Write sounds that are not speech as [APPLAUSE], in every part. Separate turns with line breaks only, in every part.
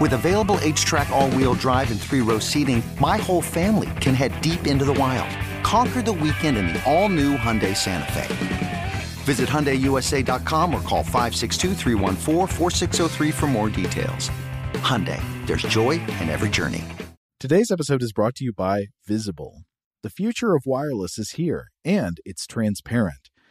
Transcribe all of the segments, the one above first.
With available H-Track all-wheel drive and three-row seating, my whole family can head deep into the wild. Conquer the weekend in the all-new Hyundai Santa Fe. Visit HyundaiUSA.com or call 562 for more details. Hyundai, there's joy in every journey.
Today's episode is brought to you by Visible. The future of wireless is here, and it's transparent.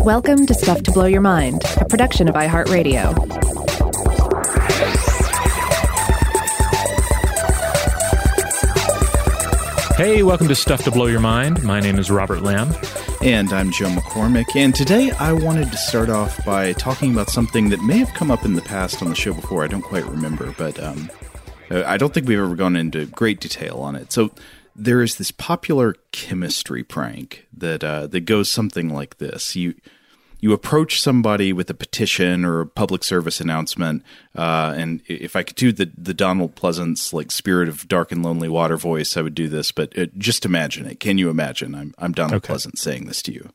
Welcome to Stuff to Blow Your Mind, a production of iHeartRadio.
Hey, welcome to Stuff to Blow Your Mind. My name is Robert Lamb.
And I'm Joe McCormick. And today I wanted to start off by talking about something that may have come up in the past on the show before. I don't quite remember, but um, I don't think we've ever gone into great detail on it. So there is this popular chemistry prank that uh, that goes something like this: you you approach somebody with a petition or a public service announcement, uh, and if I could do the the Donald Pleasence like spirit of dark and lonely water voice, I would do this. But uh, just imagine it. Can you imagine? I'm I'm Donald okay. Pleasence saying this to you.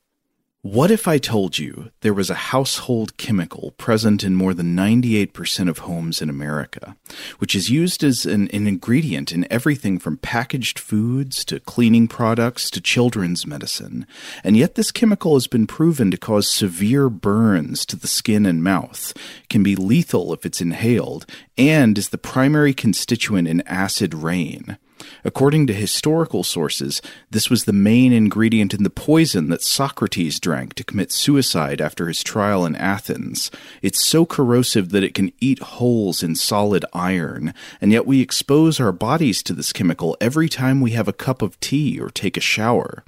What if I told you there was a household chemical present in more than 98% of homes in America, which is used as an, an, ingredient in everything from packaged foods to cleaning products to children's medicine, and yet this chemical has been proven to cause severe burns to the skin and mouth, can be lethal if it's inhaled, and is the primary constituent in acid rain? According to historical sources, this was the main ingredient in the poison that Socrates drank to commit suicide after his trial in Athens. It's so corrosive that it can eat holes in solid iron, and yet we expose our bodies to this chemical every time we have a cup of tea or take a shower.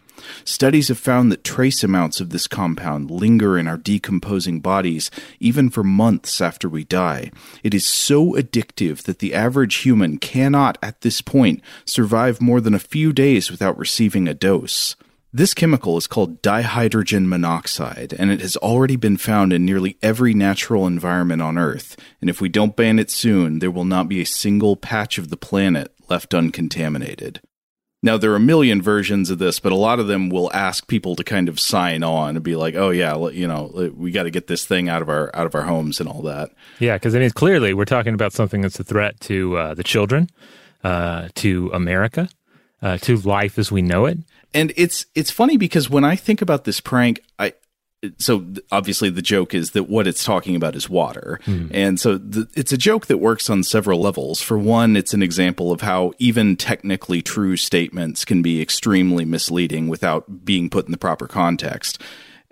Studies have found that trace amounts of this compound linger in our decomposing bodies even for months after we die. It is so addictive that the average human cannot, at this point, survive more than a few days without receiving a dose. This chemical is called dihydrogen monoxide, and it has already been found in nearly every natural environment on Earth. And if we don't ban it soon, there will not be a single patch of the planet left uncontaminated. Now there are a million versions of this, but a lot of them will ask people to kind of sign on and be like, "Oh yeah, you know, we got to get this thing out of our out of our homes and all that."
Yeah, because I mean, clearly we're talking about something that's a threat to uh, the children, uh, to America, uh, to life as we know it.
And it's it's funny because when I think about this prank, I so obviously the joke is that what it's talking about is water mm. and so the, it's a joke that works on several levels for one it's an example of how even technically true statements can be extremely misleading without being put in the proper context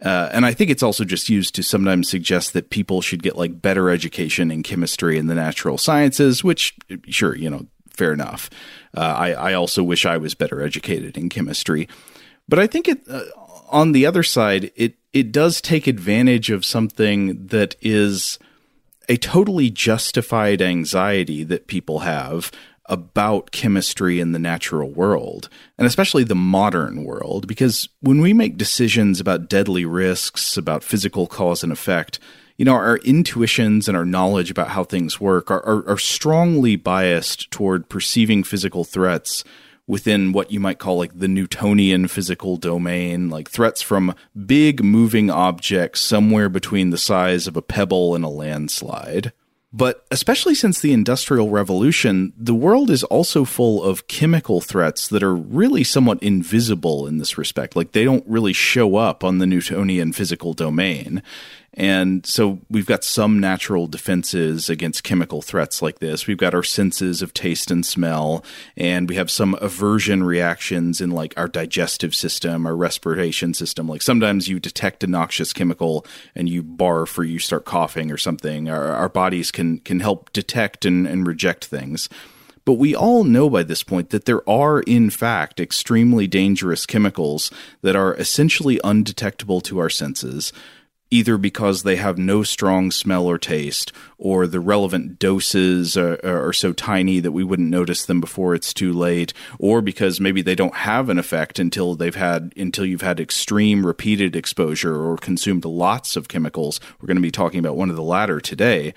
uh, and I think it's also just used to sometimes suggest that people should get like better education in chemistry and the natural sciences, which, sure, you know, fair enough. Uh, I, I also wish I was better educated in chemistry. But I think it, uh, on the other side, it it does take advantage of something that is a totally justified anxiety that people have about chemistry in the natural world, and especially the modern world, because when we make decisions about deadly risks, about physical cause and effect, you know, our intuitions and our knowledge about how things work are, are, are strongly biased toward perceiving physical threats within what you might call like the Newtonian physical domain, like threats from big moving objects somewhere between the size of a pebble and a landslide. But especially since the Industrial Revolution, the world is also full of chemical threats that are really somewhat invisible in this respect. Like they don't really show up on the Newtonian physical domain. And so we've got some natural defenses against chemical threats like this. We've got our senses of taste and smell, and we have some aversion reactions in like our digestive system, our respiration system. Like sometimes you detect a noxious chemical and you barf or you start coughing or something. Our, our bodies can can help detect and, and reject things. But we all know by this point that there are, in fact, extremely dangerous chemicals that are essentially undetectable to our senses either because they have no strong smell or taste, or the relevant doses are, are, so tiny that we wouldn't notice them before it's too late, or because maybe they don't have an effect until they've had until you've had extreme repeated exposure or consumed lots of chemicals. We're going to be talking about one of the latter today.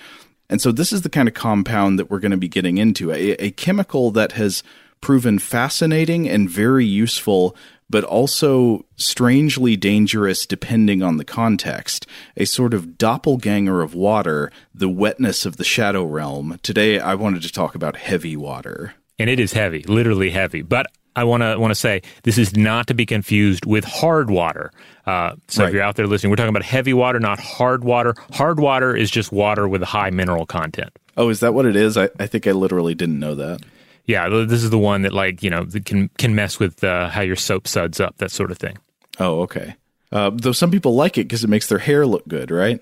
And so this is the kind of compound that we're going to be getting into, a, a chemical that has proven fascinating and very useful but also strangely dangerous depending on the context. A sort of doppelganger of water, the wetness of the shadow realm. Today, I wanted to talk about heavy water.
And it is heavy, literally heavy. But I want to want to say this is not to be confused with hard water. Uh, so right. if you're out there listening, we're talking about heavy water, not hard water. Hard water is just water with a high mineral content.
Oh, is that what it is? I, I think I literally didn't know that.
Yeah, this is the one that like you know can can mess with uh, how your soap suds up, that sort of thing.
Oh, okay. Uh, though some people like it because it makes their hair look good, right?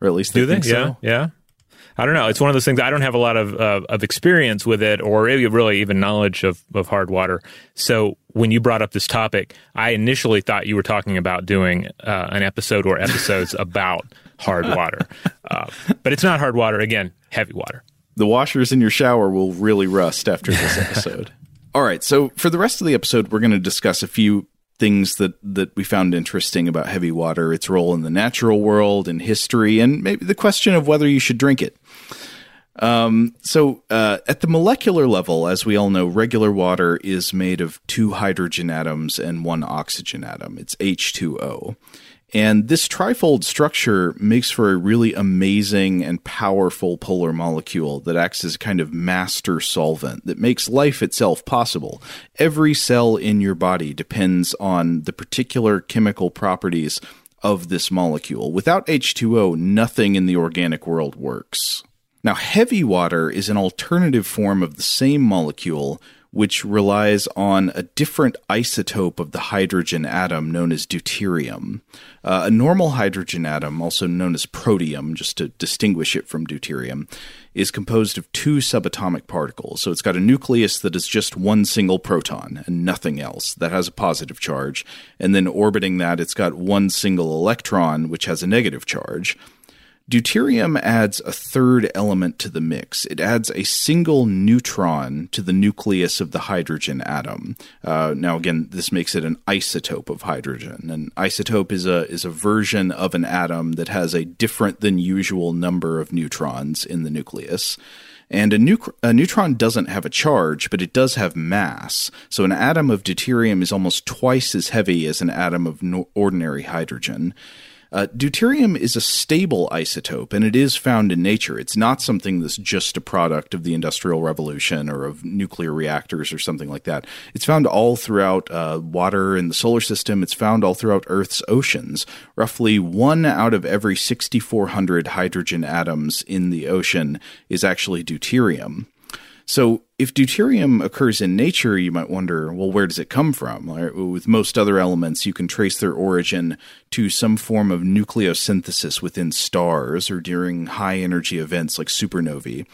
Or at least they
do they?
yeah,
so. yeah. I don't know. It's one of those things. I don't have a lot of uh, of experience with it, or really even knowledge of of hard water. So when you brought up this topic, I initially thought you were talking about doing uh, an episode or episodes [LAUGHS] about hard water, uh, but it's not hard water. Again, heavy water
the washers in your shower will really rust after this [LAUGHS] episode. All right, so for the rest of the episode, we're going to discuss a few things that that we found interesting about heavy water, its role in the natural world and history, and maybe the question of whether you should drink it. Um, so, uh, at the molecular level, as we all know, regular water is made of two hydrogen atoms and one oxygen atom. It's H2O. And this trifold structure makes for a really amazing and powerful polar molecule that acts as a kind of master solvent that makes life itself possible. Every cell in your body depends on the particular chemical properties of this molecule. Without H2O, nothing in the organic world works. Now, heavy water is an alternative form of the same molecule which relies on a different isotope of the hydrogen atom known as deuterium. Uh, a normal hydrogen atom, also known as protium, just to distinguish it from deuterium, is composed of two subatomic particles. So it's got a nucleus that is just one single proton and nothing else that has a positive charge. And then orbiting that, it's got one single electron, which has a negative charge. Deuterium adds a third element to the mix. It adds a single neutron to the nucleus of the hydrogen atom. Uh, now, again, this makes it an isotope of hydrogen. An isotope is a is a version of an atom that has a different than usual number of neutrons in the nucleus. And a, a, neutron doesn't have a charge, but it does have mass. So an atom of deuterium is almost twice as heavy as an atom of no- ordinary hydrogen. Uh, deuterium is a stable isotope, and it is found in nature. It's not something that's just a product of the Industrial Revolution or of nuclear reactors or something like that. It's found all throughout uh, water in the solar system. It's found all throughout Earth's oceans. Roughly one out of every 6,400 hydrogen atoms in the ocean is actually deuterium. So, if deuterium occurs in nature, you might wonder, well, where does it come from? With most other elements, you can trace their origin to some form of nucleosynthesis within stars or during high energy events like supernovae.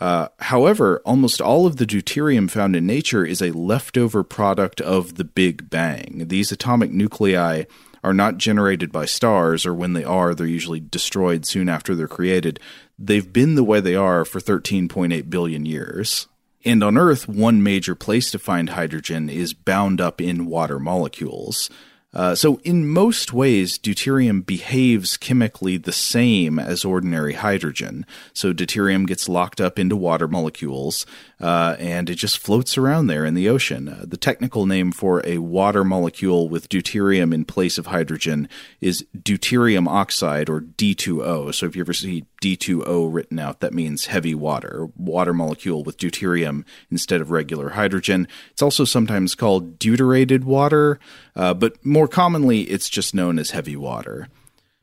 Uh, however, almost all of the deuterium found in nature is a leftover product of the Big Bang. These atomic nuclei are not generated by stars, or when they are, they're usually destroyed soon after they're created. They've been the way they are for 13.8 billion years. And on Earth, one major place to find hydrogen is bound up in water molecules. Uh, so, in most ways, deuterium behaves chemically the same as ordinary hydrogen. So, deuterium gets locked up into water molecules uh, and it just floats around there in the ocean. Uh, the technical name for a water molecule with deuterium in place of hydrogen is deuterium oxide or D2O. So, if you ever see D2O written out, that means heavy water, water molecule with deuterium instead of regular hydrogen. It's also sometimes called deuterated water, uh, but more commonly, it's just known as heavy water.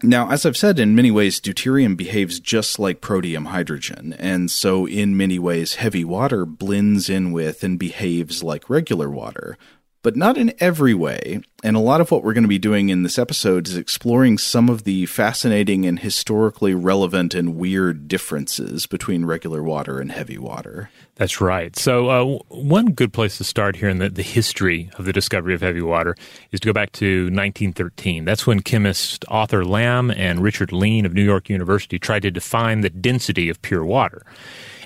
Now, as I've said, in many ways, deuterium behaves just like protium hydrogen, and so in many ways, heavy water blends in with and behaves like regular water but not in every way. And a lot of what we're going to be doing in this episode is exploring some of the fascinating and historically relevant and weird differences between regular water and heavy water.
That's right. So, uh, one good place to start here in the, the history of the discovery of heavy water is to go back to 1913. That's when chemist Arthur Lamb and Richard Lean of New York University tried to define the density of pure water.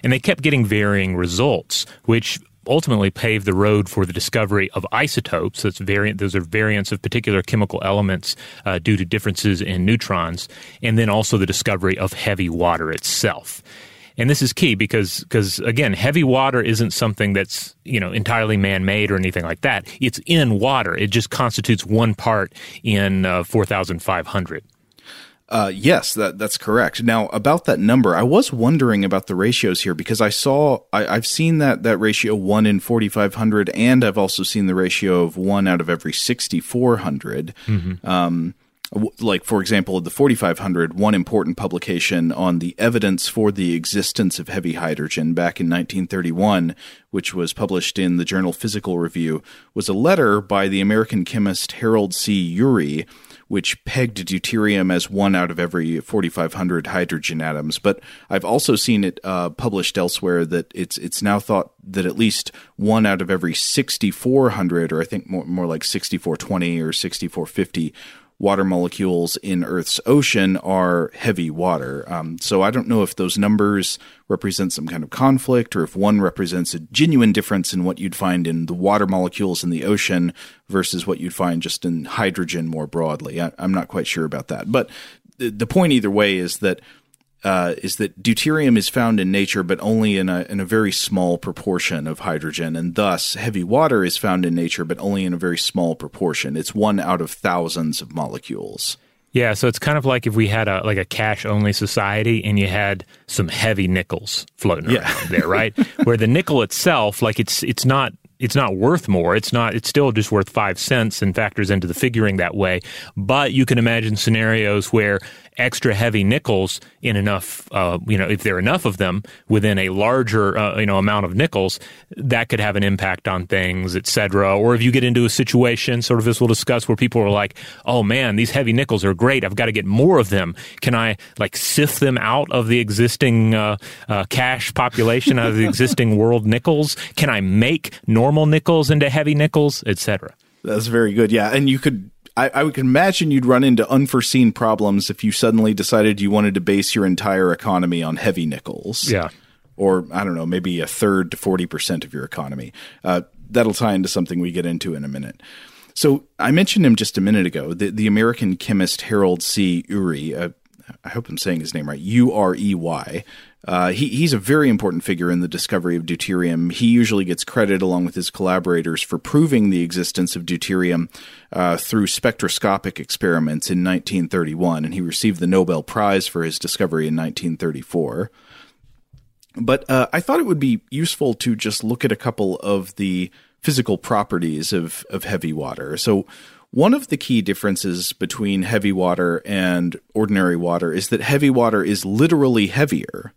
And they kept getting varying results, which ultimately paved the road for the discovery of isotopes. That's variant; those are variants of particular chemical elements uh, due to differences in neutrons, and then also the discovery of heavy water itself. And this is key because, because again, heavy water isn't something that's you know entirely man-made or anything like that. It's in water. It just constitutes one part in uh, four thousand five hundred.
Uh, yes, that that's correct. Now about that number, I was wondering about the ratios here because I saw I, have seen that that ratio one in forty five hundred, and I've also seen the ratio of one out of every sixty four hundred. Mm-hmm. Um, like for example, the 4500, one important publication on the evidence for the existence of heavy hydrogen back in 1931, which was published in the journal Physical Review, was a letter by the American chemist Harold C. Urey which pegged deuterium as one out of every 4,500 hydrogen atoms. But I've also seen it uh, published elsewhere that it's it's now thought that at least one out of every 6,400, or I think more, more like 6,420 or 6,450 water molecules in Earth's ocean are heavy water. Um, so I don't know if those numbers represent some kind of conflict or if one represents a genuine difference in what you'd find in the water molecules in the ocean versus what you'd find just in hydrogen more broadly. I, am not quite sure about that. But the, the point either way is that uh, is that deuterium is found in nature, but only in a in a very small proportion of hydrogen, and thus heavy water is found in nature, but only in a very small proportion. It's one out of thousands of molecules.
Yeah, so it's kind of like if we had a like a cash only society and you had some heavy nickels floating yeah. around there, right? [LAUGHS] Where the nickel itself, like it's it's not it's not worth more. It's not. It's still just worth five cents and factors into the figuring that way. But you can imagine scenarios where extra heavy nickels in enough, uh, you know, if there are enough of them within a larger, uh, you know, amount of nickels, that could have an impact on things, etc. Or if you get into a situation, sort of as we'll discuss, where people are like, "Oh man, these heavy nickels are great. I've got to get more of them. Can I like sift them out of the existing uh, uh cash population out of the existing world nickels? Can I make normal nickels into heavy nickels, etc.
That's very good. Yeah, and you could I, I would imagine you'd run into unforeseen problems if you suddenly decided you wanted to base your entire economy on heavy nickels.
Yeah.
Or, I don't know, maybe a third to 40% of your economy. Uh, that'll tie into something we get into in a minute. So I mentioned him just a minute ago, the, the American chemist Harold C. Urey. Uh, I hope I'm saying his name right. U R E Y. Uh, he, he's a very important figure in the discovery of deuterium. He usually gets credit, along with his collaborators, for proving the existence of deuterium uh, through spectroscopic experiments in 1931, and he received the Nobel Prize for his discovery in 1934. But uh, I thought it would be useful to just look at a couple of the physical properties of, of heavy water. So, one of the key differences between heavy water and ordinary water is that heavy water is literally heavier.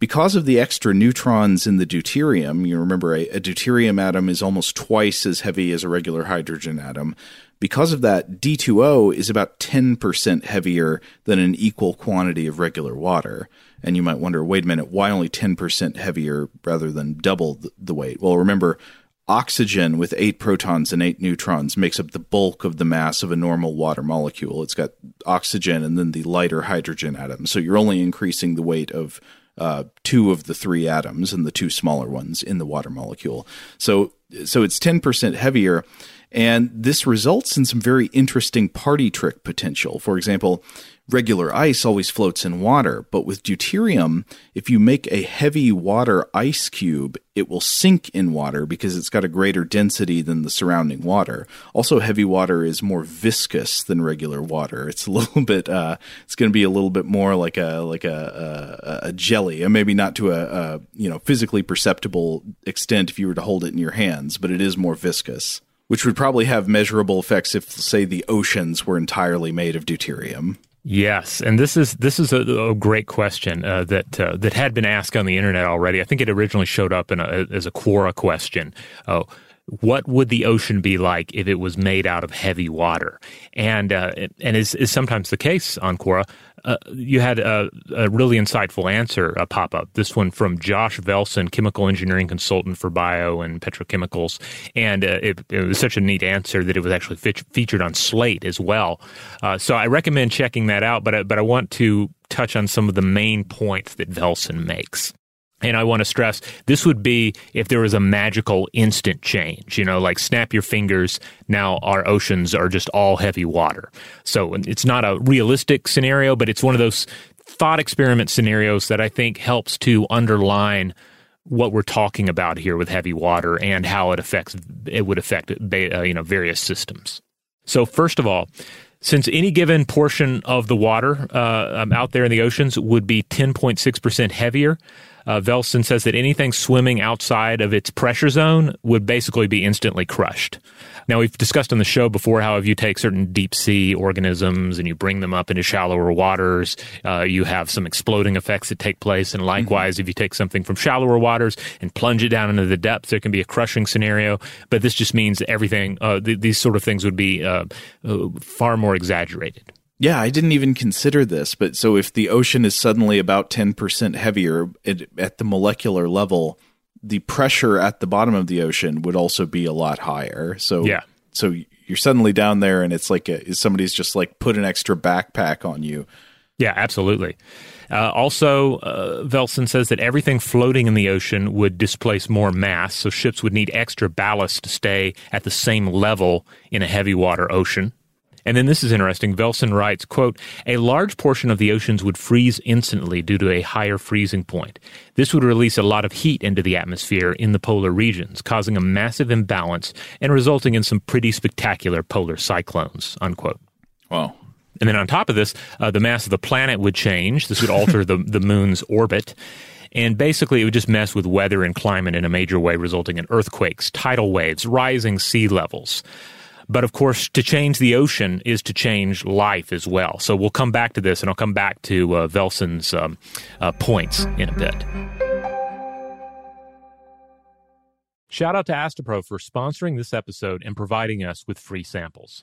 Because of the extra neutrons in the deuterium, you remember a, a deuterium atom is almost twice as heavy as a regular hydrogen atom. Because of that, D2O is about 10% heavier than an equal quantity of regular water. And you might wonder, wait a minute, why only 10% heavier rather than double the weight? Well, remember, oxygen with eight protons and eight neutrons makes up the bulk of the mass of a normal water molecule. It's got oxygen and then the lighter hydrogen atom. So you're only increasing the weight of uh, two of the three atoms and the two smaller ones in the water molecule. So so it's 10% heavier and this results in some very interesting party trick potential. For example, regular ice always floats in water, but with deuterium, if you make a heavy water ice cube, it will sink in water because it's got a greater density than the surrounding water. Also, heavy water is more viscous than regular water. It's a [LAUGHS] little bit, uh, it's going to be a little bit more like a like a a, a jelly, and maybe not to a, a you know physically perceptible extent if you were to hold it in your hands, but it is more viscous which would probably have measurable effects if, say, the oceans were entirely made of deuterium.
Yes, and this is this is a, a great question uh, that uh, that had been asked on the internet already. I think it originally showed up a, as a Quora question. Uh, what would the ocean be like if it was made out of heavy water? And uh, and is, is sometimes the case on Quora. Uh, you had a, a, really insightful answer uh, pop up. This one from Josh Velson, chemical engineering consultant for bio and petrochemicals, and uh, it, it, was such a neat answer that it was actually fe- featured on Slate as well. Uh, so I recommend checking that out. But but I want to touch on some of the main points that Velson makes. And I want to stress this would be if there was a magical instant change, you know, like snap your fingers. Now our oceans are just all heavy water. So it's not a realistic scenario, but it's one of those thought experiment scenarios that I think helps to underline what we're talking about here with heavy water and how it affects it would affect uh, you know various systems. So first of all, since any given portion of the water uh, um, out there in the oceans would be 10.6% heavier, uh, Velson says that anything swimming outside of its pressure zone would basically be instantly crushed. Now, we've discussed on the show before how if you take certain deep sea organisms and you bring them up into shallower waters, uh, you have some exploding effects that take place. And likewise, mm-hmm. if you take something from shallower waters and plunge it down into the depths, there can be a crushing scenario. But this just means that everything, uh, th- these sort of things would be uh, uh far more exaggerated.
Yeah, I didn't even consider this, but so if the ocean is suddenly about 10% heavier it, at the molecular level, the pressure at the bottom of the ocean would also be a lot higher. So
yeah.
so you're suddenly down there and it's like a, somebody's just like put an extra backpack on you.
Yeah, absolutely. Uh, also, uh, Velson says that everything floating in the ocean would displace more mass, so ships would need extra ballast to stay at the same level in a heavy water ocean. And then this is interesting. Velson writes, quote, a large portion of the oceans would freeze instantly due to a higher freezing point. This would release a lot of heat into the atmosphere in the polar regions, causing a massive imbalance and resulting in some pretty spectacular polar cyclones, unquote.
Wow.
And then on top of this, uh, the mass of the planet would change. This would alter the, the moon's orbit. And basically, it would just mess with weather and climate in a major way, resulting in earthquakes, tidal waves, rising sea levels. But of course, to change the ocean is to change life as well. So we'll come back to this, and I'll come back to uh, Velson's um, uh, points in a bit. Shout out to Astepro for sponsoring this episode and providing us with free samples.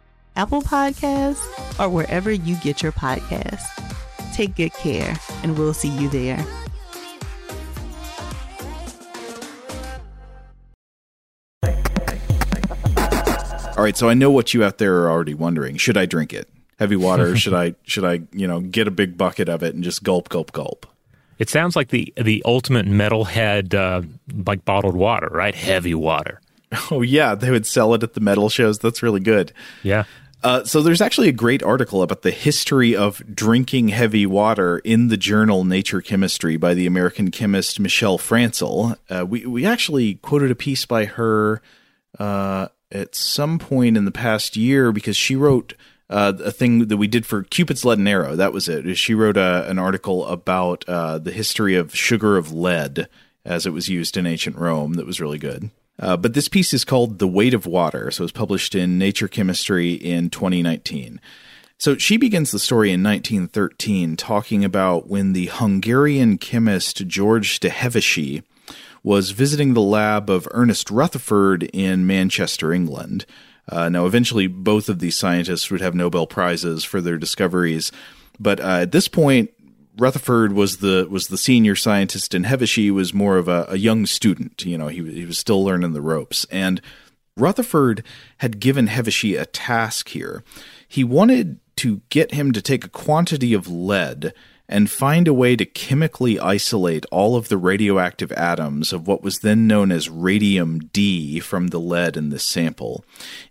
Apple Podcasts, or wherever you get your podcasts. Take good care, and we'll see you there.
All right, so I know what you out there are already wondering. Should I drink it? Heavy water? [LAUGHS] should I should I, you know, get a big bucket of it and just gulp gulp gulp?
It sounds like the the ultimate metalhead uh, like bottled water, right? Heavy water. [LAUGHS]
Oh yeah, they would sell it at the metal shows. That's really good.
Yeah.
Uh, so there's actually a great article about the history of drinking heavy water in the journal Nature Chemistry by the American chemist Michelle Francl. Uh, we we actually quoted a piece by her uh, at some point in the past year because she wrote uh, a thing that we did for Cupid's Leaden Arrow. That was it. She wrote a, an article about uh, the history of sugar of lead as it was used in ancient Rome. That was really good. Uh, but this piece is called The Weight of Water. So it was published in Nature Chemistry in 2019. So she begins the story in 1913 talking about when the Hungarian chemist George de Hevesy was visiting the lab of Ernest Rutherford in Manchester, England. Uh, now, eventually, both of these scientists would have Nobel prizes for their discoveries, but uh, at this point, Rutherford was the was the senior scientist, and Hevesy was more of a, a young student. You know, he he was still learning the ropes, and Rutherford had given Hevesy a task here. He wanted to get him to take a quantity of lead and find a way to chemically isolate all of the radioactive atoms of what was then known as radium D from the lead in this sample.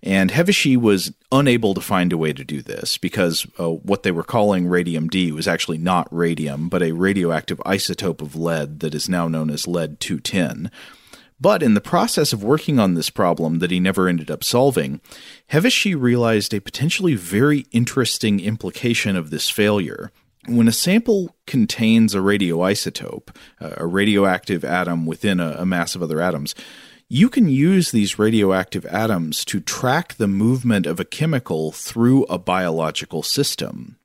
And Hevesy was unable to find a way to do this because uh, what they were calling radium D was actually not radium, but a radioactive isotope of lead that is now known as lead 210. But in the process of working on this problem that he never ended up solving, Hevesy realized a potentially very interesting implication of this failure when a sample contains a radioisotope, a radioactive atom within a, a mass of other atoms, you can use these radioactive atoms to track the movement of a chemical through a biological system.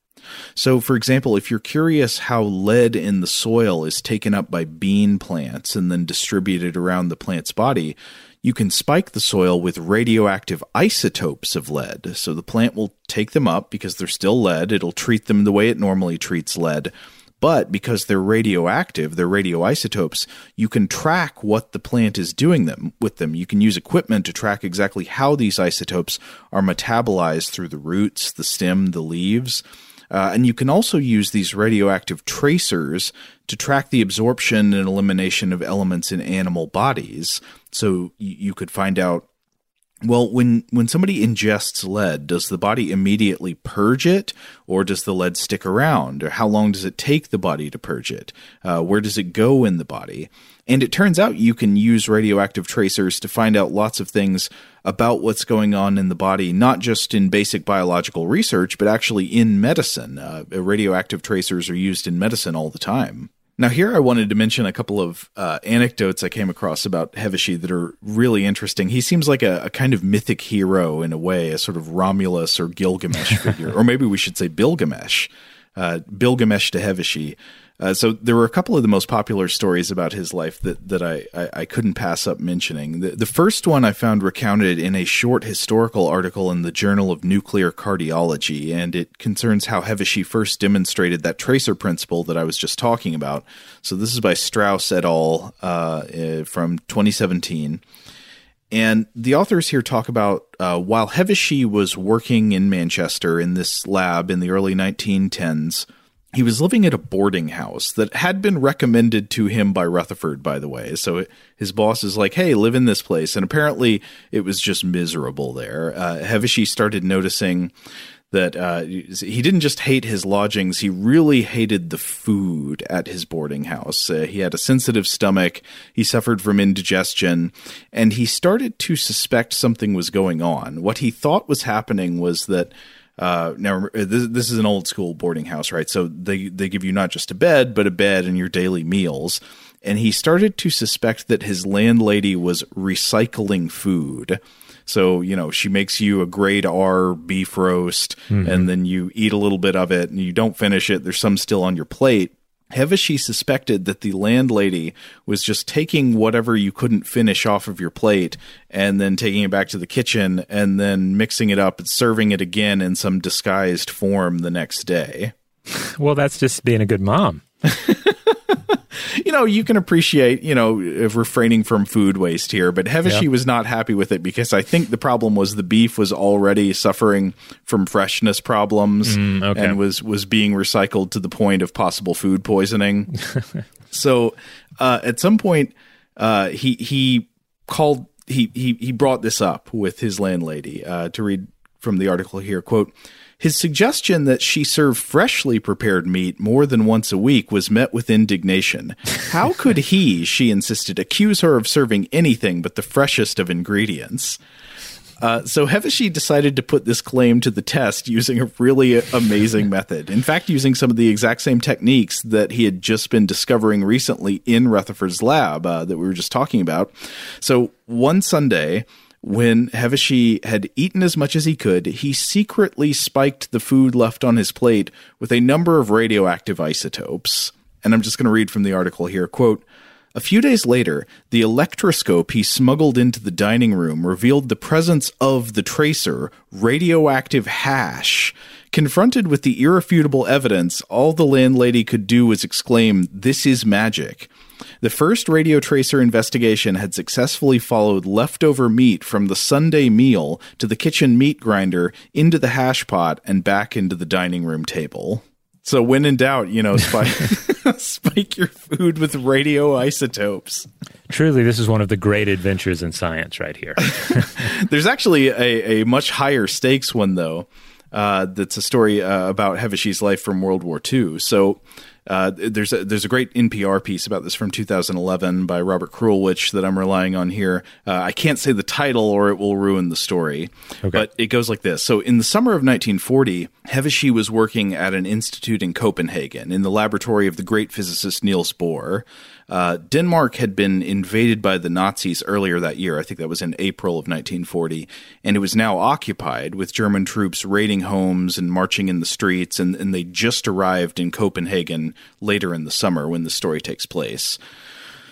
So, for example, if you're curious how lead in the soil is taken up by bean plants and then distributed around the plant's body, you can spike the soil with radioactive isotopes of lead. So the plant will take them up because they're still lead. It'll treat them the way it normally treats lead. But because they're radioactive, they're radioisotopes, you can track what the plant is doing them with them. You can use equipment to track exactly how these isotopes are metabolized through the roots, the stem, the leaves. Uh, and you can also use these radioactive tracers to track the absorption and elimination of elements in animal bodies. So you, could find out well, when when somebody ingests lead, does the body immediately purge it, or does the lead stick around, or how long does it take the body to purge it? Uh, where does it go in the body? And it turns out you can use radioactive tracers to find out lots of things about what's going on in the body, not just in basic biological research, but actually in medicine. Uh, radioactive tracers are used in medicine all the time. Now, here I wanted to mention a couple of uh, anecdotes I came across about Hevesy that are really interesting. He seems like a, a, kind of mythic hero in a way, a sort of Romulus or Gilgamesh figure, or maybe we should say Bilgamesh, uh, Bilgamesh to Hevesy. Uh, so there were a couple of the most popular stories about his life that that I, I, I, couldn't pass up mentioning. The, the first one I found recounted in a short historical article in the Journal of Nuclear Cardiology, and it concerns how Hevesy first demonstrated that tracer principle that I was just talking about. So this is by Strauss et al. Uh, eh, from 2017. And the authors here talk about uh, while Hevesy was working in Manchester in this lab in the early 1910s, he was living at a boarding house that had been recommended to him by Rutherford, by the way. So his boss is like, hey, live in this place. And apparently it was just miserable there. Uh, Hevesy started noticing that uh, he didn't just hate his lodgings, he really hated the food at his boarding house. Uh, he had a sensitive stomach, he suffered from indigestion, and he started to suspect something was going on. What he thought was happening was that uh, now this, this is an old school boarding house, right? So they they give you not just a bed, but a bed and your daily meals. And he started to suspect that his landlady was recycling food. So, you know, she makes you a grade R beef roast mm-hmm. and then you eat a little bit of it and you don't finish it. There's some still on your plate. Hevesy suspected that the landlady was just taking whatever you couldn't finish off of your plate and then taking it back to the kitchen and then mixing it up and serving it again in some disguised form the next day.
Well, that's just being a good mom. [LAUGHS]
you know, you can appreciate, you know, refraining from food waste here, but Hevesy yep. was not happy with it because I think the problem was the beef was already suffering from freshness problems mm, okay. and was was being recycled to the point of possible food poisoning. [LAUGHS] so, uh, at some point, uh, he he called he he he brought this up with his landlady uh, to read from the article here. Quote. His suggestion that she serve freshly prepared meat more than once a week was met with indignation. [LAUGHS] How could he, she insisted, accuse her of serving anything but the freshest of ingredients? Uh, so Hevesy decided to put this claim to the test using a really amazing method. In fact, using some of the exact same techniques that he had just been discovering recently in Rutherford's lab uh, that we were just talking about. So one Sunday, when Hevesy had eaten as much as he could, he secretly spiked the food left on his plate with a number of radioactive isotopes. And I'm just going to read from the article here. Quote, a few days later, the electroscope he smuggled into the dining room revealed the presence of the tracer, radioactive hash. Confronted with the irrefutable evidence, all the landlady could do was exclaim, This is magic. The first radio tracer investigation had successfully followed leftover meat from the Sunday meal to the kitchen meat grinder into the hash pot and back into the dining room table. So when in doubt, you know, [LAUGHS] spike, spike your food with radioisotopes.
Truly, this is one of the great adventures in science right here. [LAUGHS]
There's actually a, a much higher stakes one, though. Uh, that's a story uh, about Hevesy's life from World War II. So Uh, there's a, there's a great NPR piece about this from 2011 by Robert Krulwich that I'm relying on here. Uh, I can't say the title or it will ruin the story, okay. but it goes like this. So in the summer of 1940, Hevesy was working at an institute in Copenhagen in the laboratory of the great physicist Niels Bohr. Uh, Denmark had been invaded by the Nazis earlier that year. I think that was in April of 1940. And it was now occupied with German troops raiding homes and marching in the streets. And, and they just arrived in Copenhagen later in the summer when the story takes place.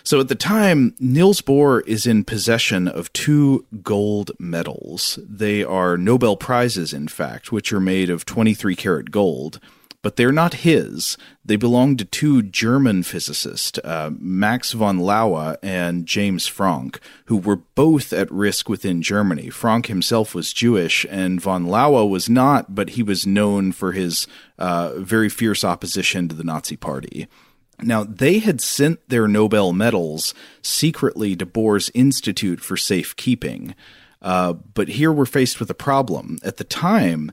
So at the time, Niels Bohr is in possession of two gold medals. They are Nobel Prizes, in fact, which are made of 23 karat gold but they're not his. They belong to two German physicists, uh, Max von Laue and James Franck, who were both at risk within Germany. Franck himself was Jewish, and von Laue was not, but he was known for his uh, very fierce opposition to the Nazi Party. Now, they had sent their Nobel medals secretly to Bohr's Institute for Safekeeping. Uh, but here we're faced with a problem. At the time,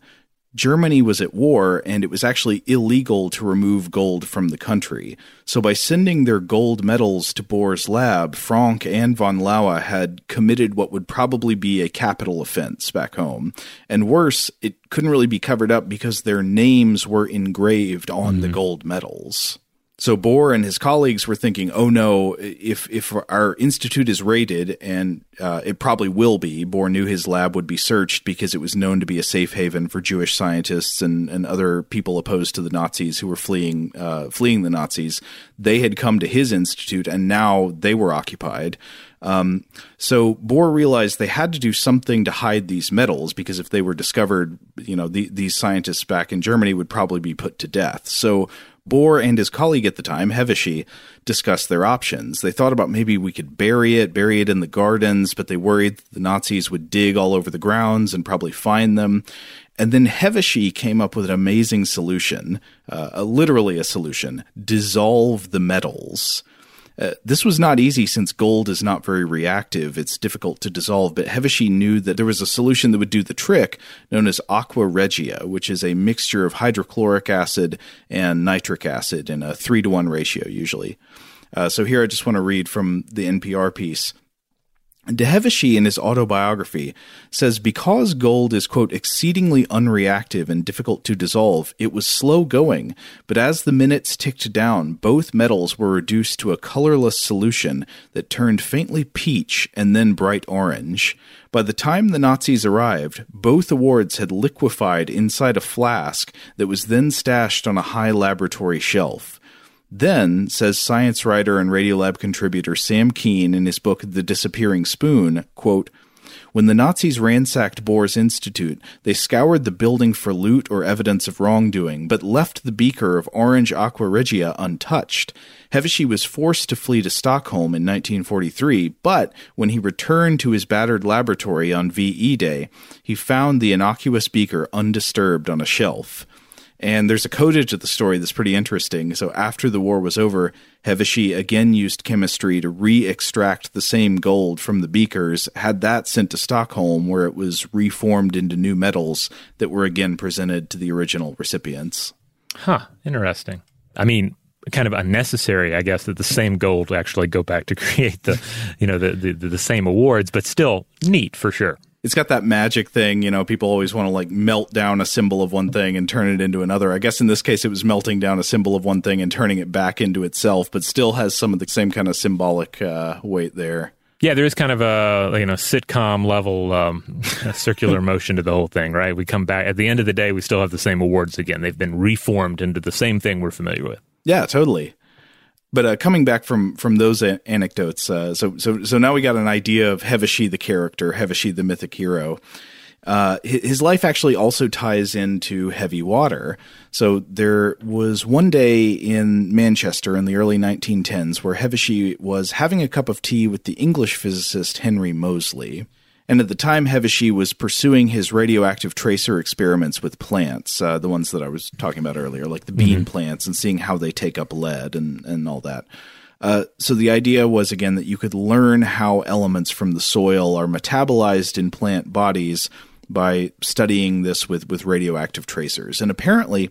Germany was at war and it was actually illegal to remove gold from the country. So by sending their gold medals to Bohr's lab, Franck and von Laue had committed what would probably be a capital offense back home. And worse, it couldn't really be covered up because their names were engraved on mm-hmm. the gold medals. So Bohr and his colleagues were thinking, "Oh no, if if our institute is raided, and uh, it probably will be." Bohr knew his lab would be searched because it was known to be a safe haven for Jewish scientists and, and other people opposed to the Nazis who were fleeing uh, fleeing the Nazis. They had come to his institute, and now they were occupied. Um, so Bohr realized they had to do something to hide these medals because if they were discovered, you know, the, these scientists back in Germany would probably be put to death. So Bohr and his colleague at the time, Hevesy, discussed their options. They thought about maybe we could bury it, bury it in the gardens, but they worried the Nazis would dig all over the grounds and probably find them. And then Hevesy came up with an amazing solution, uh, literally a solution dissolve the medals. Uh, this was not easy since gold is not very reactive. It's difficult to dissolve, but Hevesy knew that there was a solution that would do the trick, known as aqua regia, which is a mixture of hydrochloric acid and nitric acid in a three to one ratio, usually. Uh, so here I just want to read from the NPR piece. De Hevesy, in his autobiography, says because gold is, quote, exceedingly unreactive and difficult to dissolve, it was slow going, but as the minutes ticked down, both metals were reduced to a colorless solution that turned faintly peach and then bright orange. By the time the Nazis arrived, both awards had liquefied inside a flask that was then stashed on a high laboratory shelf. Then, says science writer and Radiolab contributor Sam Kean in his book The Disappearing Spoon, quote, when the Nazis ransacked Bohr's Institute, they scoured the building for loot or evidence of wrongdoing, but left the beaker of orange aqua regia untouched. Hevesy was forced to flee to Stockholm in 1943, but when he returned to his battered laboratory on VE Day, he found the innocuous beaker undisturbed on a shelf. And there's a codage of the story that's pretty interesting. So after the war was over, Hevesy again used chemistry to re-extract the same gold from the beakers, had that sent to Stockholm where it was reformed into new medals that were again presented to the original recipients.
Huh, interesting. I mean, kind of unnecessary, I guess, that the same gold actually go back to [LAUGHS] create the, you know, the, the, the same awards, but still neat for sure
it's got that magic thing, you know, people always want to like melt down a symbol of one thing and turn it into another. I guess in this case it was melting down a symbol of one thing and turning it back into itself, but still has some of the same kind of symbolic uh, weight there.
Yeah, there is kind of a you know sitcom level um, [LAUGHS] circular motion to the whole thing, right? We come back at the end of the day, we still have the same awards again. They've been reformed into the same thing we're familiar with.
Yeah, totally. But uh, coming back from from those a- anecdotes, uh, so so so now we got an idea of Hevesy the character, Hevesy the mythic hero. Uh, his life actually also ties into heavy water. So there was one day in Manchester in the early 1910s where Hevesy was having a cup of tea with the English physicist Henry Moseley. And at the time, Hevesy was pursuing his radioactive tracer experiments with plants, uh, the ones that I was talking about earlier, like the bean mm-hmm. plants, and seeing how they take up lead and, and all that. Uh, so the idea was again that you could learn how elements from the soil are metabolized in plant bodies by studying this with, with radioactive tracers. And apparently,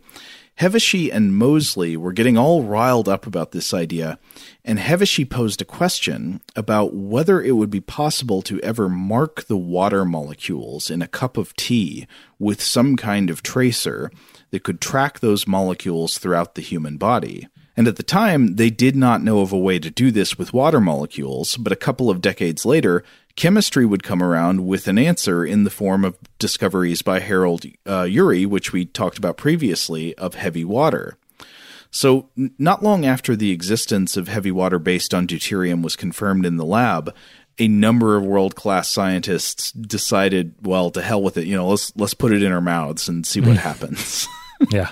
Hevesy and Moseley were getting all riled up about this idea, and Hevesy posed a question about whether it would be possible to ever mark the water molecules in a cup of tea with some kind of tracer that could track those molecules throughout the human body. And at the time, they did not know of a way to do this with water molecules, but a couple of decades later, chemistry would come around with an answer in the form of discoveries by Harold uh, Urey, which we talked about previously, of heavy water. So, not long after the existence of heavy water based on deuterium was confirmed in the lab, a number of world class scientists decided, well, to hell with it. You know, let's let's put it in our mouths and see what happens. [LAUGHS]
yeah,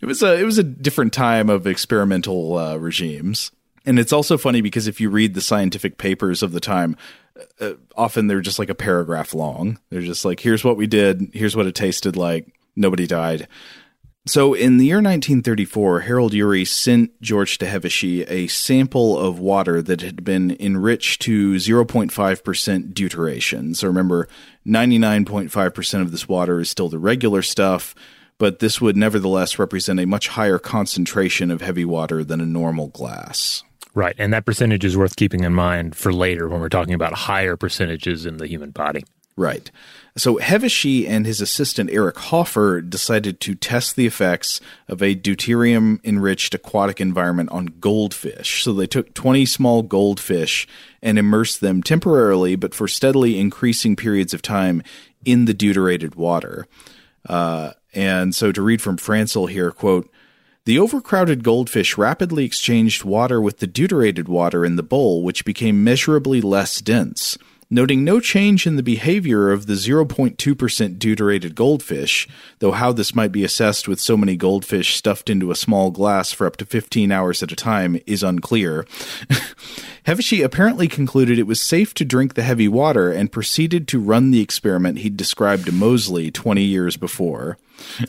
it was a it was a different time of experimental uh, regimes. And it's also funny because if you read the scientific papers of the time, uh, often they're just like a paragraph long. They're just like, here's what we did, here's what it tasted like, nobody died. So in the year 1934, Harold Urey sent George de Hevesy a sample of water that had been enriched to 0.5% deuteration. So remember, 99.5% of this water is still the regular stuff, but this would nevertheless represent a much higher concentration of heavy water than a normal glass.
Right. And that percentage is worth keeping in mind for later when we're talking about higher percentages in the human body.
Right. So Hevesy and his assistant Eric Hofer decided to test the effects of a deuterium enriched aquatic environment on goldfish. So they took 20 small goldfish and immersed them temporarily, but for steadily increasing periods of time in the deuterated water. Uh, and so to read from Francl here, quote, the overcrowded goldfish rapidly exchanged water with the deuterated water in the bowl, which became measurably less dense. Noting no change in the behavior of the 0.2% deuterated goldfish, though how this might be assessed with so many goldfish stuffed into a small glass for up to 15 hours at a time is unclear. [LAUGHS] Hevesy apparently concluded it was safe to drink the heavy water and proceeded to run the experiment he'd described to Moseley 20 years before.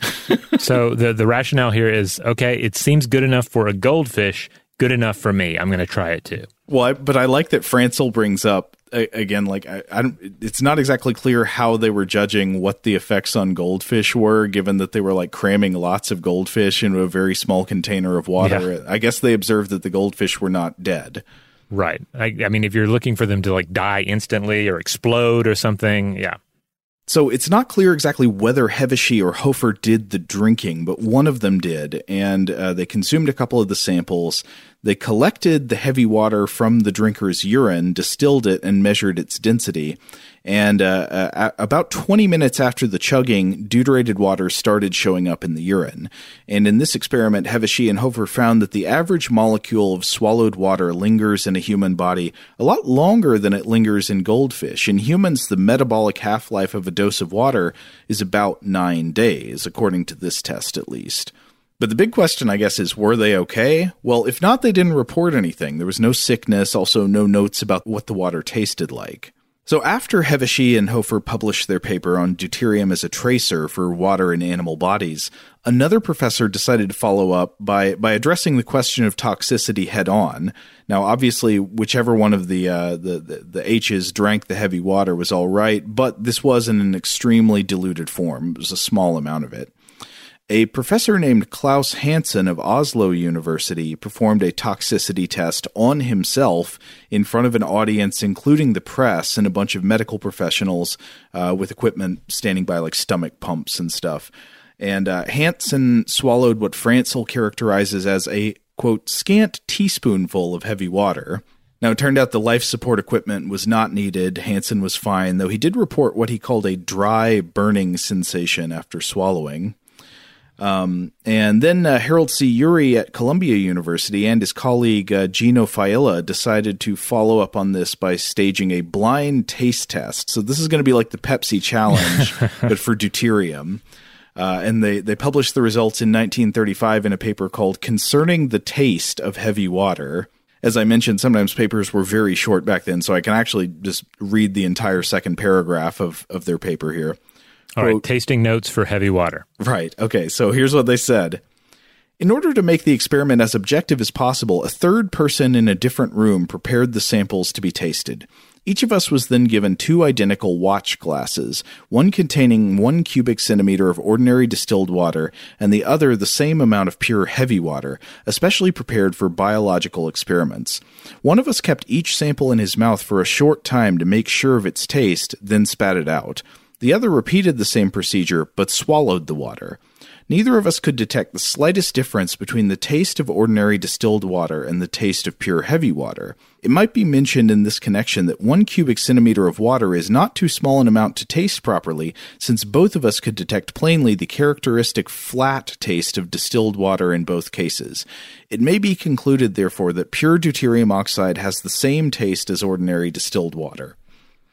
[LAUGHS]
so the the rationale here is okay, it seems good enough for a goldfish, good enough for me. I'm going to try it too.
Well, I, but I like that Francl brings up again, like I, I it's not exactly clear how they were judging what the effects on goldfish were, given that they were like cramming lots of goldfish into a very small container of water. Yeah. I guess they observed that the goldfish were not dead.
Right. I, I mean, if you're looking for them to like die instantly or explode or something, yeah,
so it's not clear exactly whether Hevesy or Hofer did the drinking, but one of them did, and uh, they consumed a couple of the samples. They collected the heavy water from the drinker's urine, distilled it, and measured its density. And uh, uh, about 20 minutes after the chugging, deuterated water started showing up in the urine. And in this experiment, Hevesy and Hofer found that the average molecule of swallowed water lingers in a human body a lot longer than it lingers in goldfish. In humans, the metabolic half life of a dose of water is about nine days, according to this test at least. But the big question, I guess, is were they okay? Well, if not, they didn't report anything. There was no sickness, also no notes about what the water tasted like. So after Hevesy and Hofer published their paper on deuterium as a tracer for water in animal bodies, another professor decided to follow up by by addressing the question of toxicity head on. Now, obviously, whichever one of the, uh, the, the the H's drank the heavy water was all right, but this was in an extremely diluted form. It was a small amount of it. A professor named Klaus Hansen of Oslo University performed a toxicity test on himself in front of an audience, including the press and a bunch of medical professionals uh, with equipment standing by, like stomach pumps and stuff. And uh, Hansen swallowed what Francl characterizes as a quote scant teaspoonful of heavy water. Now, it turned out the life support equipment was not needed. Hansen was fine, though he did report what he called a dry burning sensation after swallowing. Um, and then uh, Harold C. Urey at Columbia University and his colleague uh, Gino Failla decided to follow up on this by staging a blind taste test. So this is going to be like the Pepsi challenge, [LAUGHS] but for deuterium. Uh, and they, they published the results in 1935 in a paper called Concerning the Taste of Heavy Water. As I mentioned, sometimes papers were very short back then, so I can actually just read the entire second paragraph of, of their paper here.
All Quote, right, tasting notes for heavy water.
Right. Okay. So here's what they said. In order to make the experiment as objective as possible, a third person in a different room prepared the samples to be tasted. Each of us was then given two identical watch glasses, one containing one cubic centimeter of ordinary distilled water, and the other the same amount of pure heavy water, especially prepared for biological experiments. One of us kept each sample in his mouth for a short time to make sure of its taste, then spat it out. The other repeated the same procedure, but swallowed the water. Neither of us could detect the slightest difference between the taste of ordinary distilled water and the taste of pure heavy water. It might be mentioned in this connection that one cubic centimeter of water is not too small an amount to taste properly, since both of us could detect plainly the characteristic flat taste of distilled water in both cases. It may be concluded, therefore, that pure deuterium oxide has the same taste as ordinary distilled water.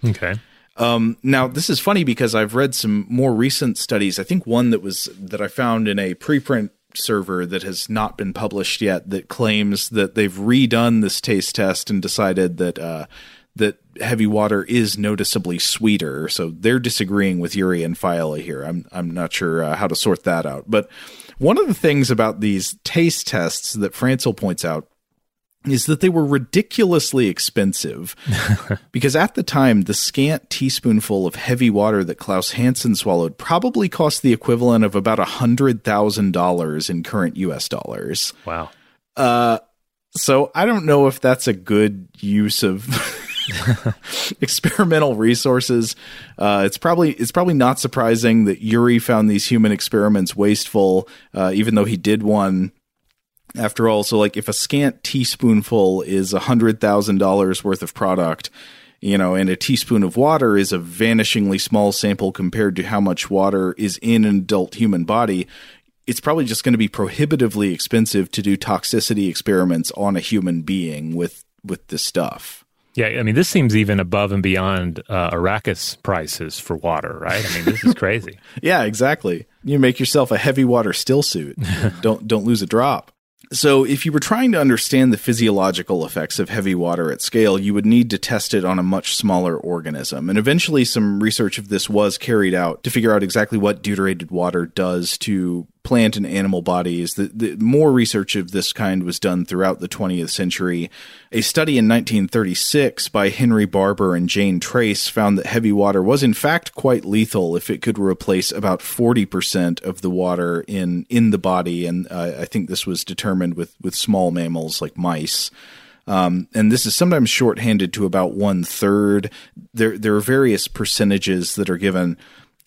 Okay.
Um, now, this is funny because I've read some more recent studies. I think one that was that I found in a preprint server that has not been published yet that claims that they've redone this taste test and decided that uh, that heavy water is noticeably sweeter. So they're disagreeing with Urey and Failla here. I'm I'm not sure uh, how to sort that out. But one of the things about these taste tests that Francl points out is that they were ridiculously expensive [LAUGHS] because at the time the scant teaspoonful of heavy water that Klaus Hansen swallowed probably cost the equivalent of about a hundred thousand dollars in current US dollars.
Wow.
Uh so I don't know if that's a good use of [LAUGHS] experimental resources. Uh, it's probably it's probably not surprising that Urey found these human experiments wasteful, uh, even though he did one after all. So, like, if a scant teaspoonful is a hundred thousand dollars worth of product, you know, and a teaspoon of water is a vanishingly small sample compared to how much water is in an adult human body, it's probably just going to be prohibitively expensive to do toxicity experiments on a human being with with this stuff.
Yeah, I mean, this seems even above and beyond uh, Arrakis prices for water, right? I mean, this is crazy. [LAUGHS]
yeah, exactly. You make yourself a heavy water still suit. [LAUGHS] don't don't lose a drop. So, if you were trying to understand the physiological effects of heavy water at scale, you would need to test it on a much smaller organism. And eventually, some research of this was carried out to figure out exactly what deuterated water does to plant and animal bodies. The, the, more research of this kind was done throughout the 20th century. A study in 1936 by Henry Barbour and Jane Trace found that heavy water was in fact quite lethal if it could replace about 40% of the water in in the body. And uh, I think this was determined with with small mammals like mice. Um, and this is sometimes shorthanded to about one third. There, there are various percentages that are given.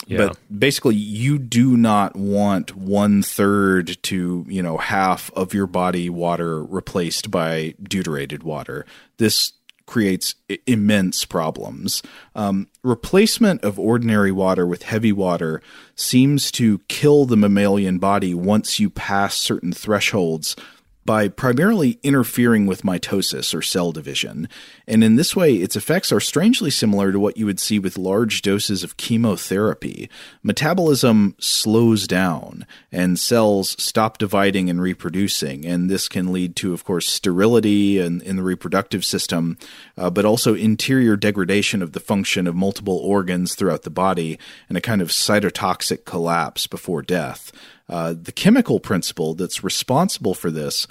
Yeah. But basically, you do not want one third to you know half of your body water replaced by deuterated water. This creates I- immense problems. Um, replacement of ordinary water with heavy water seems to kill the mammalian body once you pass certain thresholds by primarily interfering with mitosis or cell division. And in this way, its effects are strangely similar to what you would see with large doses of chemotherapy. Metabolism slows down, and cells stop dividing and reproducing. And this can lead to, of course, sterility in, in the reproductive system, uh, but also interior degradation of the function of multiple organs throughout the body and a kind of cytotoxic collapse before death. Uh, the chemical principle that's responsible for this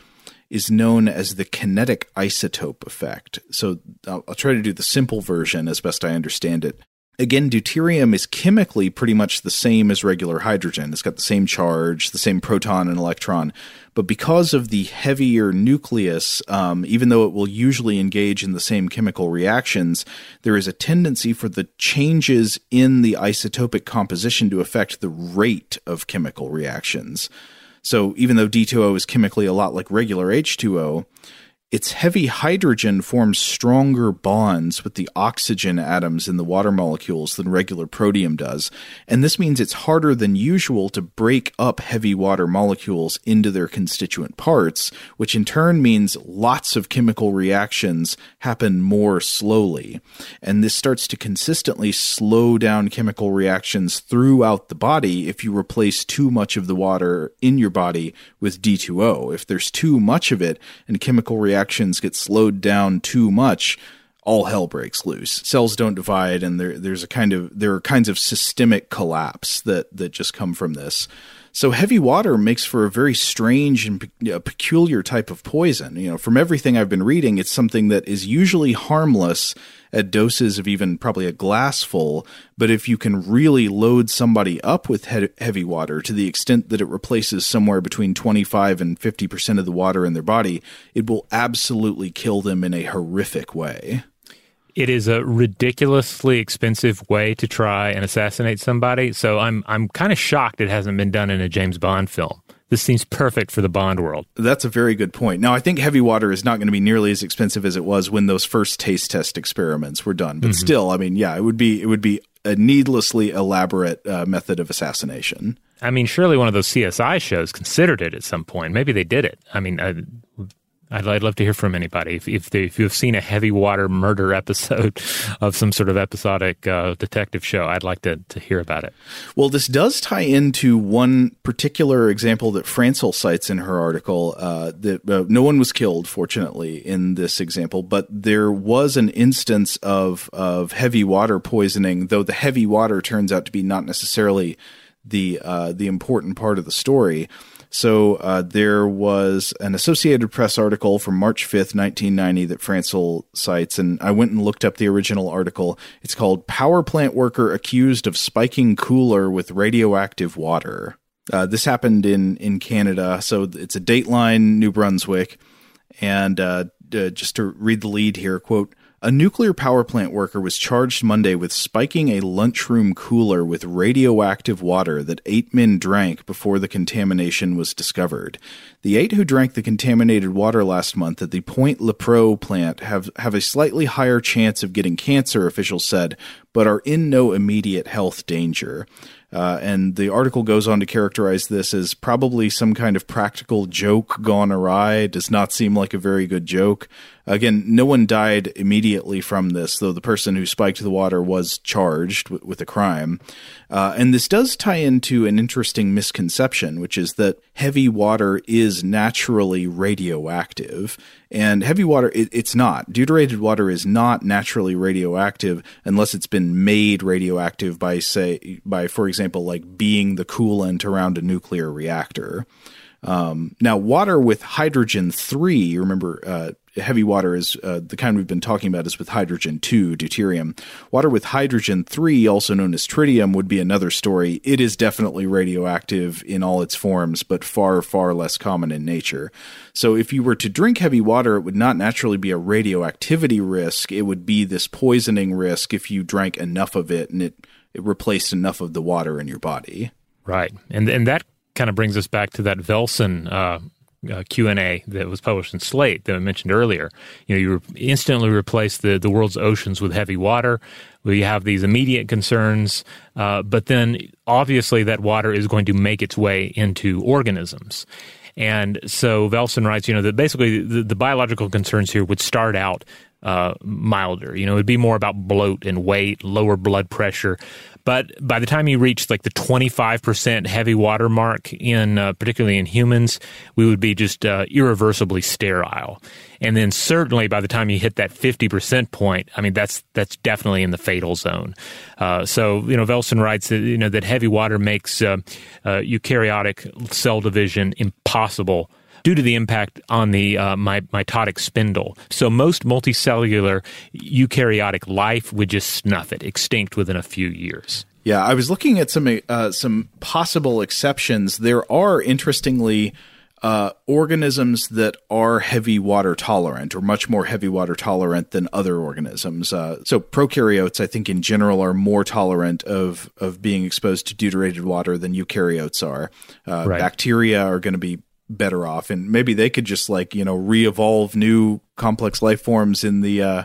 is known as the kinetic isotope effect. So I'll, I'll, try to do the simple version as best I understand it. Again, deuterium is chemically pretty much the same as regular hydrogen. It's got the same charge, the same proton and electron. But because of the heavier nucleus, um, even though it will usually engage in the same chemical reactions, there is a tendency for the changes in the isotopic composition to affect the rate of chemical reactions. So even though D2O is chemically a lot like regular H2O, its heavy hydrogen forms stronger bonds with the oxygen atoms in the water molecules than regular protium does, and this means it's harder than usual to break up heavy water molecules into their constituent parts, which in turn means lots of chemical reactions happen more slowly. And this starts to consistently slow down chemical reactions throughout the body if you replace too much of the water in your body with D2O. If there's too much of it and chemical reactions reactions get slowed down too much, all hell breaks loose. Cells don't divide, and there, there's a kind of there are kinds of systemic collapse that that just come from this. So heavy water makes for a very strange and pe- peculiar type of poison. You know, from everything I've been reading, it's something that is usually harmless at doses of even probably a glassful. But if you can really load somebody up with he- heavy water to the extent that it replaces somewhere between 25 and 50% of the water in their body, it will absolutely kill them in a horrific way.
It is a ridiculously expensive way to try and assassinate somebody. So I'm I'm kind of shocked it hasn't been done in a James Bond film. This seems perfect for the Bond world.
That's a very good point. Now, I think heavy water is not going to be nearly as expensive as it was when those first taste test experiments were done. But mm-hmm. still, I mean, yeah, it would be it would be a needlessly elaborate uh, method of assassination.
I mean, surely one of those CSI shows considered it at some point. Maybe they did it. I mean, uh, I'd, I'd love to hear from anybody if if, they, if you've seen a heavy water murder [LAUGHS] episode of some sort of episodic uh, detective show. I'd like to to hear about it.
Well, this does tie into one particular example that Francl cites in her article. Uh, that uh, no one was killed, fortunately, in this example, but there was an instance of of heavy water poisoning. Though the heavy water turns out to be not necessarily the uh, the important part of the story. So uh, there was an Associated Press article from March 5th, 1990 that Francl cites, and I went and looked up the original article. It's called Power Plant Worker Accused of Spiking Cooler with Radioactive Water. Uh, this happened in, in Canada, so it's a Dateline, New Brunswick. And uh, just to read the lead here, quote, a nuclear power plant worker was charged Monday with spiking a lunchroom cooler with radioactive water that eight men drank before the contamination was discovered. The eight who drank the contaminated water last month at the Point Lepreau plant have, have a slightly higher chance of getting cancer, officials said, but are in no immediate health danger. Uh, and the article goes on to characterize this as probably some kind of practical joke gone awry. It does not seem like a very good joke. Again, no one died immediately from this, though the person who spiked the water was charged w- with a crime. Uh, and this does tie into an interesting misconception, which is that heavy water is naturally radioactive. And heavy water, it, it's not. Deuterated water is not naturally radioactive unless it's been made radioactive by, say, by, for example, like being the coolant around a nuclear reactor. Um, now, water with hydrogen 3, remember, uh, heavy water is uh, the kind we've been talking about is with hydrogen 2, deuterium. Water with hydrogen 3, also known as tritium, would be another story. It is definitely radioactive in all its forms, but far, far less common in nature. So if you were to drink heavy water, it would not naturally be a radioactivity risk. It would be this poisoning risk if you drank enough of it and it, it replaced enough of the water in your body.
Right. And, and that kind of brings us back to that Velsen uh, uh, Q and A that was published in Slate that I mentioned earlier. You know, you re- instantly replace the the world's oceans with heavy water. We have these immediate concerns, uh, but then obviously that water is going to make its way into organisms. And so Velson writes, you know, that basically the, the biological concerns here would start out uh, milder. You know, it'd be more about bloat and weight, lower blood pressure. But by the time you reach like the 25% heavy water mark in, uh, particularly in humans, we would be just uh, irreversibly sterile. And then certainly by the time you hit that 50% point, I mean, that's, that's definitely in the fatal zone. Uh, so, you know, Velson writes that, you know, that heavy water makes uh, uh, eukaryotic cell division impossible due to the impact on the uh, my, mitotic spindle. So most multicellular eukaryotic life would just snuff it, extinct within a few years.
Yeah, I was looking at some uh, some possible exceptions. There are interestingly uh, organisms that are heavy water tolerant or much more heavy water tolerant than other organisms. Uh, so prokaryotes, I think in general, are more tolerant of of being exposed to deuterated water than eukaryotes are. Uh, right. Bacteria are going to be better off and maybe they could just like you know re-evolve new complex life forms in the uh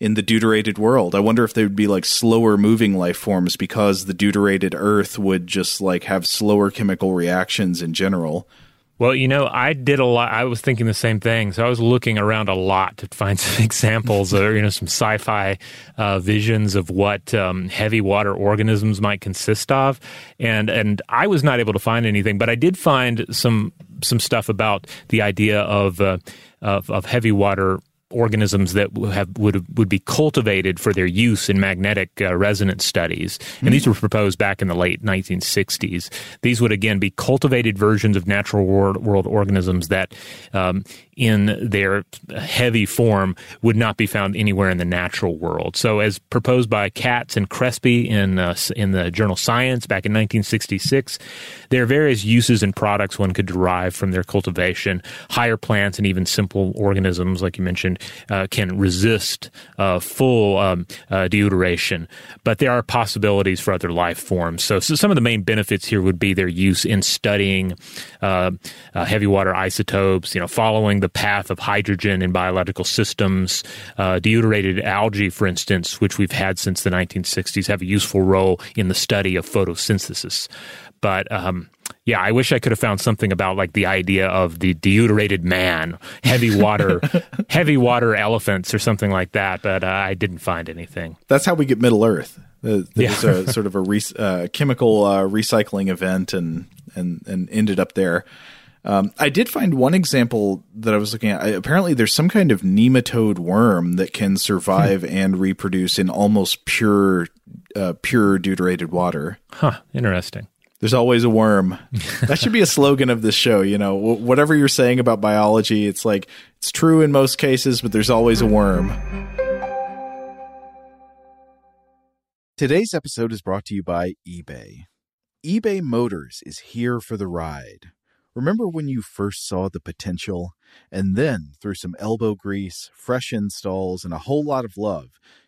in the deuterated world i wonder if they would be like slower moving life forms because the deuterated earth would just like have slower chemical reactions in general
well, you know, I did a lot. I was thinking the same thing. So I was looking around a lot to find [LAUGHS] some examples or, you know, some sci fi uh, visions of what um, heavy water organisms might consist of. And, and I was not able to find anything, but I did find some, some stuff about the idea of, uh, of, of heavy water organisms that have, would would be cultivated for their use in magnetic uh, resonance studies, and mm. these were proposed back in the late 1960s. These would again be cultivated versions of natural world, world organisms that, um, in their heavy form, would not be found anywhere in the natural world. So, as proposed by Katz and Crespi in uh, in the journal Science back in 1966, there are various uses and products one could derive from their cultivation. Higher plants and even simple organisms, like you mentioned, uh, can resist uh, full um, uh, deuteration, but there are possibilities for other life forms. So, so, some of the main benefits here would be their use in studying uh, uh, heavy water isotopes, you know, following the path of hydrogen in biological systems. Uh, deuterated algae, for instance, which we've had since the 1960s, have a useful role in the study of photosynthesis. But um, yeah, I wish I could have found something about like the idea of the deuterated man, heavy water, [LAUGHS] heavy water elephants, or something like that. But uh, I didn't find anything.
That's how we get Middle Earth. There's yeah. a [LAUGHS] sort of a re- uh, chemical uh, recycling event, and and and ended up there. Um, I did find one example that I was looking at. I, apparently, there's some kind of nematode worm that can survive hmm. and reproduce in almost pure, uh, pure deuterated water.
Huh. Interesting.
There's always a worm. [LAUGHS] that should be a slogan of this show. You know, whatever you're saying about biology, it's like it's true in most cases, but there's always a worm. Today's episode is brought to you by eBay. eBay Motors is here for the ride. Remember when you first saw the potential? And then, through some elbow grease, fresh installs, and a whole lot of love,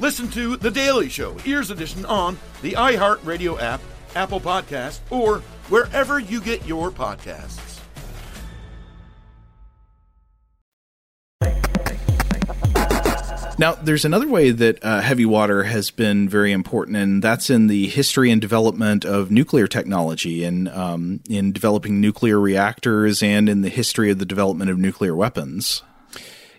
Listen to The Daily Show, Ears Edition, on the iHeartRadio app, Apple Podcast, or wherever you get your podcasts.
Now, there's another way that uh, heavy water has been very important, and that's in the history and development of nuclear technology, and um, in developing nuclear reactors, and in the history of the development of nuclear weapons.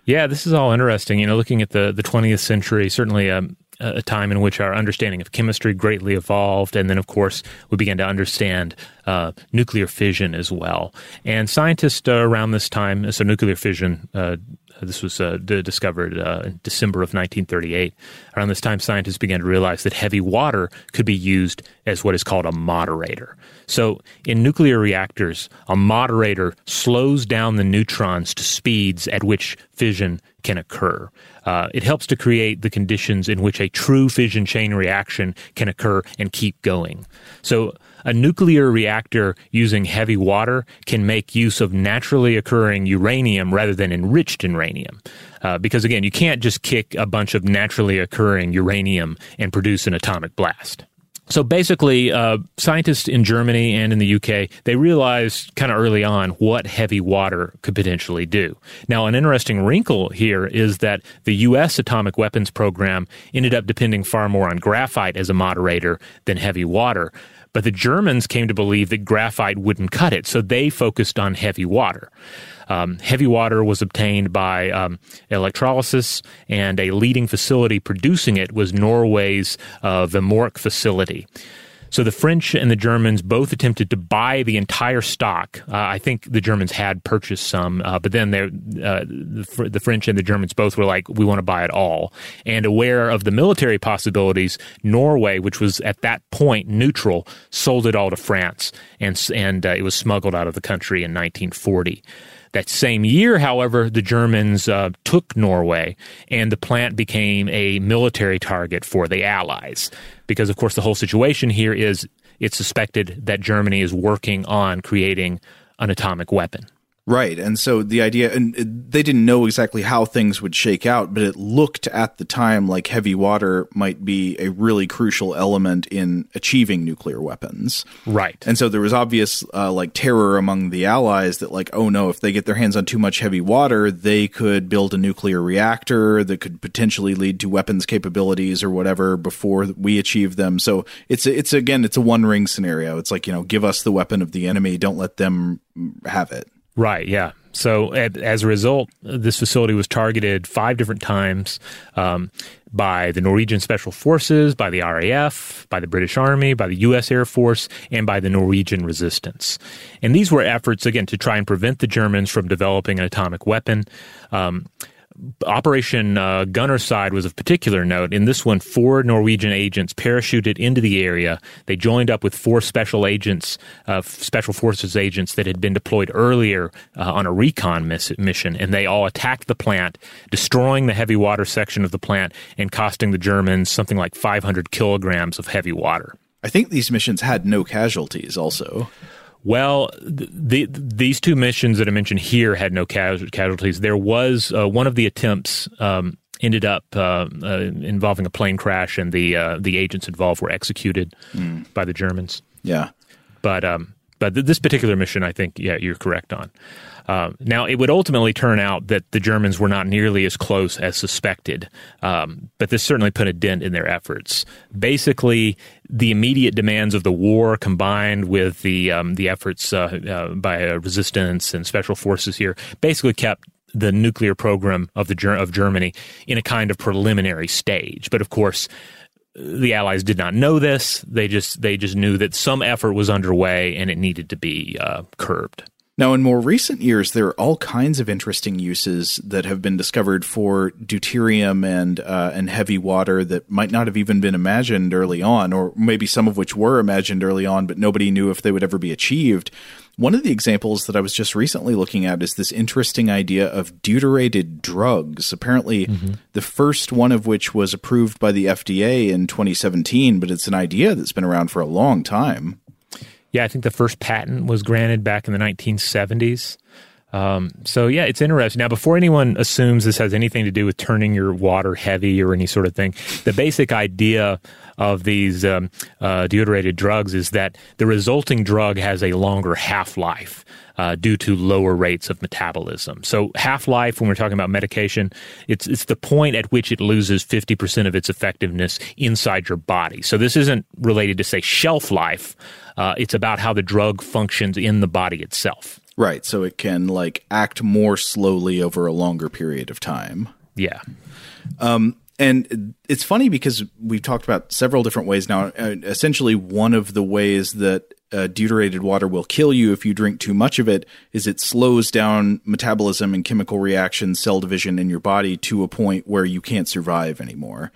Yeah, this is all interesting. You know, looking at the the 20th century, certainly um, a, time in which our understanding of chemistry greatly evolved, and then of course we began to understand uh, nuclear fission as well. And scientists uh, around this time, so nuclear fission. Uh, this was uh, d- discovered uh, in December of 1938. Around this time, scientists began to realize that heavy water could be used as what is called a moderator. So, in nuclear reactors, a moderator slows down the neutrons to speeds at which fission can occur. Uh, it helps to create the conditions in which a true fission chain reaction can occur and keep going. So, a nuclear reactor using heavy water can make use of naturally occurring uranium rather than enriched uranium. Uh, because again, you can't just kick a bunch of naturally occurring uranium and produce an atomic blast. So basically, uh, scientists in Germany and in the UK they realized kind of early on what heavy water could potentially do. Now, an interesting wrinkle here is that the U.S. atomic weapons program ended up depending far more on graphite as a moderator than heavy water. But the Germans came to believe that graphite wouldn't cut it, so they focused on heavy water. Um, heavy water was obtained by um, electrolysis, and a leading facility producing it was Norway's uh, Vemork facility. So the French and the Germans both attempted to buy the entire stock. Uh, I think the Germans had purchased some, uh, but then uh, the, the, French and the Germans both were like, we want to buy it all. And aware of the military possibilities, Norway, which was at that point neutral, sold it all to France, and and uh, it was smuggled out of the country in 1940. That same year, however, the Germans uh, took Norway, and the plant became a military target for the Allies. Because, of course, the whole situation here is it's suspected that Germany is working on creating an atomic weapon.
Right. And so the idea, and they didn't know exactly how things would shake out, but it looked at the time like heavy water might be a really crucial element in achieving nuclear weapons.
Right.
And so there was obvious, uh, like, terror among the Allies that, like, oh no, if they get their hands on too much heavy water, they could build a nuclear reactor that could potentially lead to weapons capabilities or whatever before we achieve them. So it's, it's again, it's a one ring scenario. It's like, you know, give us the weapon of the enemy, don't let them have it.
Right. Yeah. So as a result, this facility was targeted five different times um, by the Norwegian Special Forces, by the RAF, by the British Army, by the U.S. Air Force, and by the Norwegian Resistance. And these were efforts, again, to try and prevent the Germans from developing an atomic weapon. Um, Operation uh, Gunnerside was of particular note. In this one, four Norwegian agents parachuted into the area. They joined up with four special agents, uh, special forces agents that had been deployed earlier uh, on a recon miss- mission, and they all attacked the plant, destroying the heavy water section of the plant and costing the Germans something like 500 kilograms of heavy water.
I think these missions had no casualties, also.
Well, the, these two missions that I mentioned here had no casualties. There was uh, one of the attempts um, ended up uh, uh, involving a plane crash, and the uh, the agents involved were executed mm. by the Germans.
Yeah,
but um, but this particular mission, I think, yeah, you're correct on. Uh, now, it would ultimately turn out that the Germans were not nearly as close as suspected, um, but this certainly put a dent in their efforts. Basically, the immediate demands of the war, combined with the um, the efforts uh, uh, by uh, resistance and special forces here, basically kept the nuclear program of the of Germany in a kind of preliminary stage. But of course, the Allies did not know this. They just they just knew that some effort was underway and it needed to be uh, curbed.
Now, in more recent years, there are all kinds of interesting uses that have been discovered for deuterium and uh, and heavy water that might not have even been imagined early on, or maybe some of which were imagined early on, but nobody knew if they would ever be achieved. One of the examples that I was just recently looking at is this interesting idea of deuterated drugs. Apparently, mm-hmm. the first one of which was approved by the FDA in 2017, but it's an idea that's been around for a long time.
Yeah, I think the first patent was granted back in the 1970s. Um, so yeah, it's interesting. Now, before anyone assumes this has anything to do with turning your water heavy or any sort of thing, the basic idea of these um, uh, deuterated drugs is that the resulting drug has a longer half life. Uh, due to lower rates of metabolism. So half life, when we're talking about medication, it's it's the point at which it loses fifty percent of its effectiveness inside your body. So this isn't related to say shelf life. Uh, it's about how the drug functions in the body itself.
Right. So it can like act more slowly over a longer period of time.
Yeah.
Um, and it's funny because we've talked about several different ways now. Uh, essentially, one of the ways that uh, deuterated water will kill you if you drink too much of it is it slows down metabolism and chemical reactions, cell division in your body to a point where you can't survive anymore.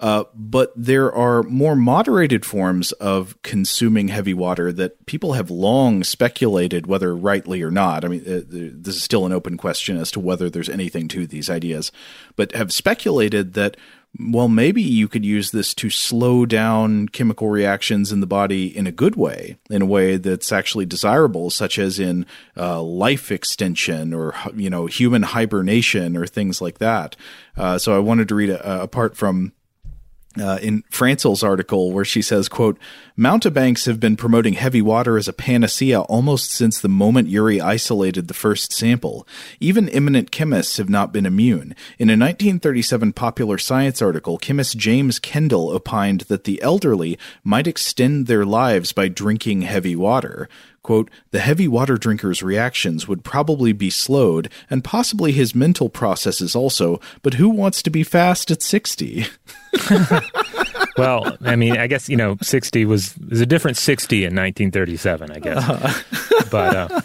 Uh, but there are more moderated forms of consuming heavy water that people have long speculated whether rightly or not. I mean, uh, this is still an open question as to whether there's anything to these ideas, but have speculated that well, maybe you could use this to slow down chemical reactions in the body in a good way, in a way that's actually desirable, such as in uh, life extension or you know human hibernation or things like that. Uh, so I wanted to read a, a part from uh, in Francl's article where she says, quote, Mountebanks have been promoting heavy water as a panacea almost since the moment Urey isolated the first sample. Even eminent chemists have not been immune. In a 1937 Popular Science article, chemist James Kendall opined that the elderly might extend their lives by drinking heavy water. Quote, the heavy water drinker's reactions would probably be slowed, and possibly his mental processes also, but who wants to be fast at 60? [LAUGHS]
well, I mean, I guess, you know, 60 was, was a different 60 in 1937, I guess. Uh-huh. But, uh,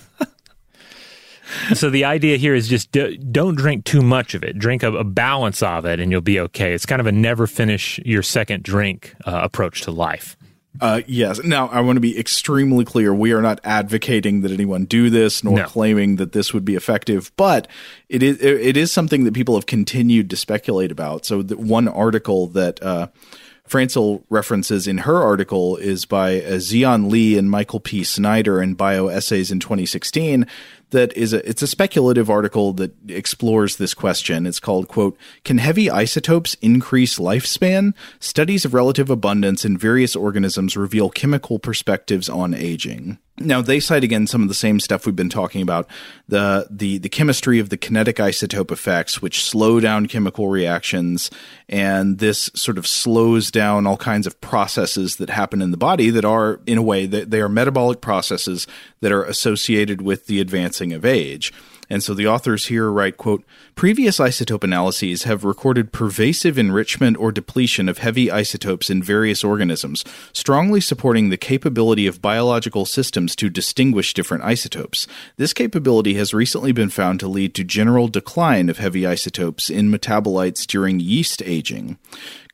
so the idea here is just do, not drink too much of it. Drink a, a, balance of it, and you'll be okay. It's kind of a never finish your second drink uh, approach to life.
Uh, yes. Now, I want to be extremely clear. We are not advocating that anyone do this, nor no. claiming that this would be effective. But it is it is something that people have continued to speculate about. So, the one article that uh, Francl references in her article is by uh, Xiyan Li and Michael P. Snyder in Bioessays in 2016 that is a it's a speculative article that explores this question. It's called quote Can heavy isotopes increase lifespan? Studies of relative abundance in various organisms reveal chemical perspectives on aging. Now they cite again some of the same stuff we've been talking about the the the chemistry of the kinetic isotope effects, which slow down chemical reactions, and this sort of slows down all kinds of processes that happen in the body that are in a way that they are metabolic processes that are associated with the advancing of age. And so the authors here write, quote, previous isotope analyses have recorded pervasive enrichment or depletion of heavy isotopes in various organisms, strongly supporting the capability of biological systems to distinguish different isotopes. This capability has recently been found to lead to general decline of heavy isotopes in metabolites during yeast aging.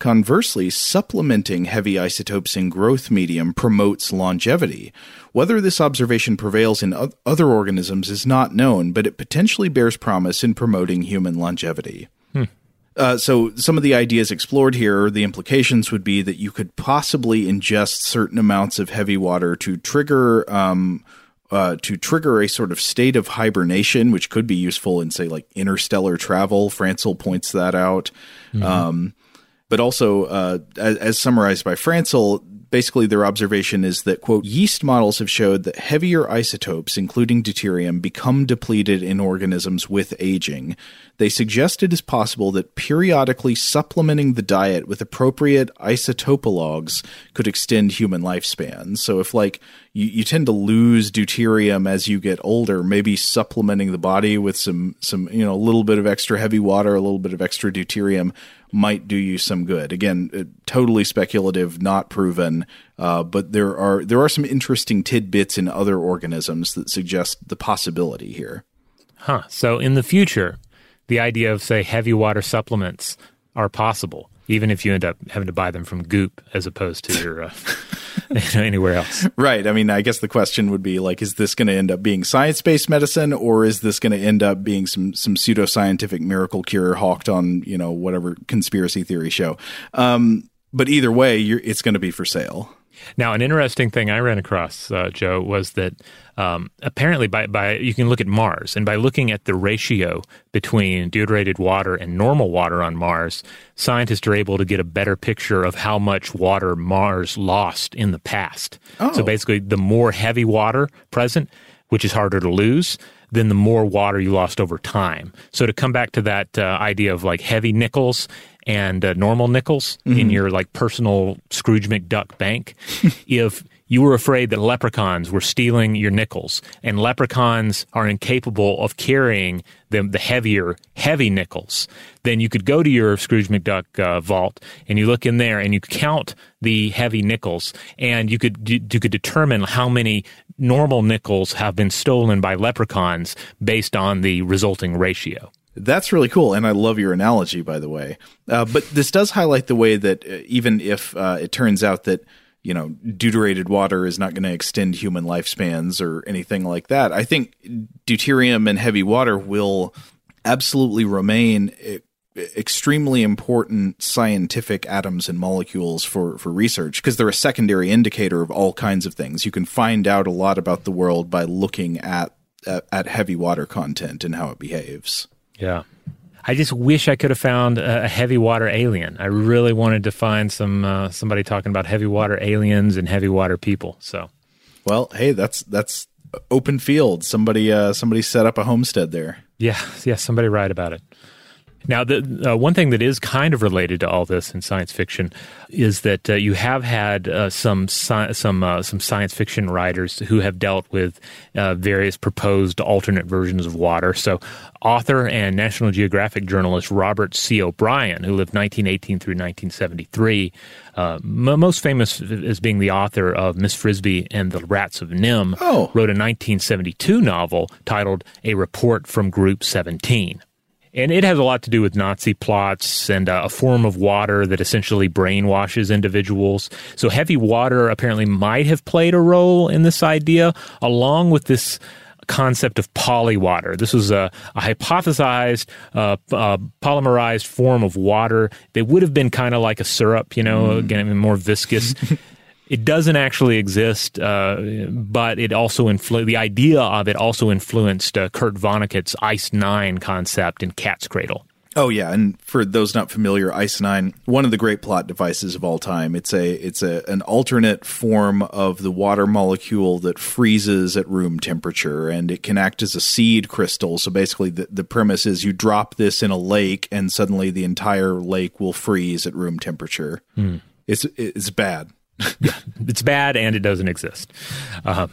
Conversely, supplementing heavy isotopes in growth medium promotes longevity. Whether this observation prevails in other organisms is not known, but it potentially bears promise in promoting human longevity. Hmm. Uh, so, some of the ideas explored here, the implications would be that you could possibly ingest certain amounts of heavy water to trigger. Um, uh, to trigger a sort of state of hibernation, which could be useful in, say, like interstellar travel. Francl points that out. Mm-hmm. Um, but also, uh, as, as, summarized by Francl, basically their observation is that, quote, yeast models have showed that heavier isotopes, including deuterium, become depleted in organisms with aging. They suggest it is possible that periodically supplementing the diet with appropriate isotopologues could extend human lifespans. So if, like, you, you tend to lose deuterium as you get older, maybe supplementing the body with some, some, you know, a little bit of extra heavy water, a little bit of extra deuterium might do you some good. Again, uh, totally speculative, not proven, uh, but there are there are some interesting tidbits in other organisms that suggest the possibility here.
Huh. So in the future, the idea of say heavy water supplements are possible, even if you end up having to buy them from Goop as opposed to your uh, [LAUGHS] [LAUGHS] anywhere else.
Right. I mean, I guess the question would be like, is this going to end up being science based medicine, or is this going to end up being some some pseudoscientific miracle cure hawked on you know whatever conspiracy theory show? Um, but either way, it's going to be for sale.
Now, an interesting thing I ran across, uh, Joe, was that um, apparently by, by you can look at Mars, and by looking at the ratio between deuterated water and normal water on Mars, scientists are able to get a better picture of how much water Mars lost in the past.
Oh.
So basically, the more heavy water present, which is harder to lose, then the more water you lost over time. So to come back to that uh, idea of like heavy nickels and uh, normal nickels mm-hmm. in your like personal Scrooge McDuck bank, [LAUGHS] if you were afraid that leprechauns were stealing your nickels, and leprechauns are incapable of carrying the, the heavier, heavy nickels, then you could go to your Scrooge McDuck uh, vault and you look in there and you count the heavy nickels, and you could you could determine how many normal nickels have been stolen by leprechauns based on the resulting ratio.
That's really cool, and I love your analogy, by the way. Uh, but this does highlight the way that uh, even if uh, it turns out that you know, deuterated water is not going to extend human lifespans or anything like that. I think deuterium and heavy water will absolutely remain extremely important scientific atoms and molecules for, for research because they're a secondary indicator of all kinds of things. You can find out a lot about the world by looking at at, at heavy water content and how it behaves.
Yeah. I just wish I could have found a, heavy water alien. I really wanted to find some uh, somebody talking about heavy water aliens and heavy water people. So,
well, hey, that's that's open field. Somebody uh, somebody set up a homestead there.
Yeah, yeah, somebody write about it. Now, the uh, one thing that is kind of related to all this in science fiction is that uh, you have had uh, some sci- some uh, some science fiction writers who have dealt with uh, various proposed alternate versions of water. So, author and National Geographic journalist Robert C. O'Brien, who lived 1918 through 1973, uh, m- most famous as being the author of Miss Frisby and the Rats of NIMH,
oh.
wrote a 1972 novel titled A Report from Group 17. And it has a lot to do with Nazi plots and uh, a form of water that essentially brainwashes individuals. So, heavy water apparently might have played a role in this idea, along with this concept of polywater. This was a, a hypothesized uh, uh, polymerized form of water that would have been kind of like a syrup, you know, mm. again, more viscous. [LAUGHS] It doesn't actually exist, uh, but it also influ- the idea of it also influenced uh, Kurt Vonnegut's Ice Nine concept in Cat's Cradle.
Oh yeah, and for those not familiar, Ice Nine, one of the great plot devices of all time. It's a it's a an alternate form of the water molecule that freezes at room temperature, and it can act as a seed crystal. So basically, the the premise is you drop this in a lake, and suddenly the entire lake will freeze at room temperature.
Mm.
It's it's bad [LAUGHS]
it's bad and it doesn't exist. Uh,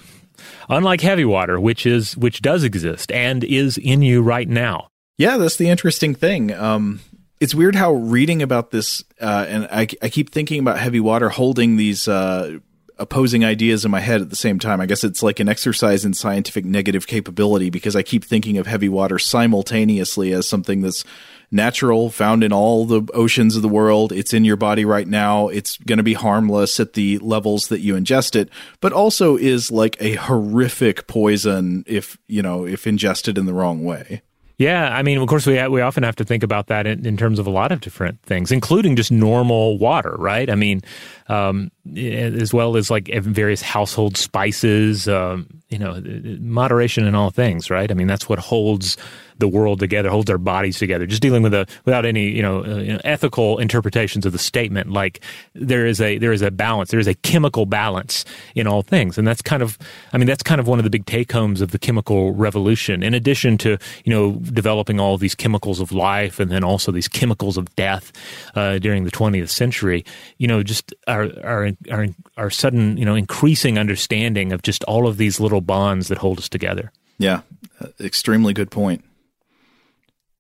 unlike heavy water, which is which does exist and is in you right now.
Yeah, that's the interesting thing. Um, it's weird how reading about this, uh, and I, I, keep thinking about heavy water holding these uh, opposing ideas in my head at the same time. I guess it's like an exercise in scientific negative capability because I keep thinking of heavy water simultaneously as something that's natural, found in all the oceans of the world. It's in your body right now. It's going to be harmless at the levels that you ingest it, but also is like a horrific poison if, you know, if ingested in the wrong way.
Yeah, I mean, of course, we we often have to think about that in, in, terms of a lot of different things, including just normal water, right? I mean, um, as well as like various household spices, um, you know, moderation in all things, right? I mean, that's what holds the world together, holds our bodies together. Just dealing with a without any you know, uh, you know, ethical interpretations of the statement, like there is a there is a balance, there is a chemical balance in all things, and that's kind of I mean that's kind of one of the big take homes of the chemical revolution. In addition to you know developing all these chemicals of life, and then also these chemicals of death uh, during the 20th century, you know, just our our our our sudden you know increasing understanding of just all of these little bonds that hold us together.
Yeah, uh, extremely good point.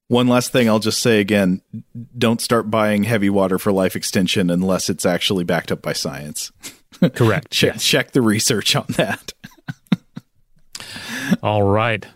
One last thing I'll just say again don't start buying heavy water for life extension unless it's actually backed up by science.
Correct. [LAUGHS]
check, yes. check the research on that. [LAUGHS]
All right.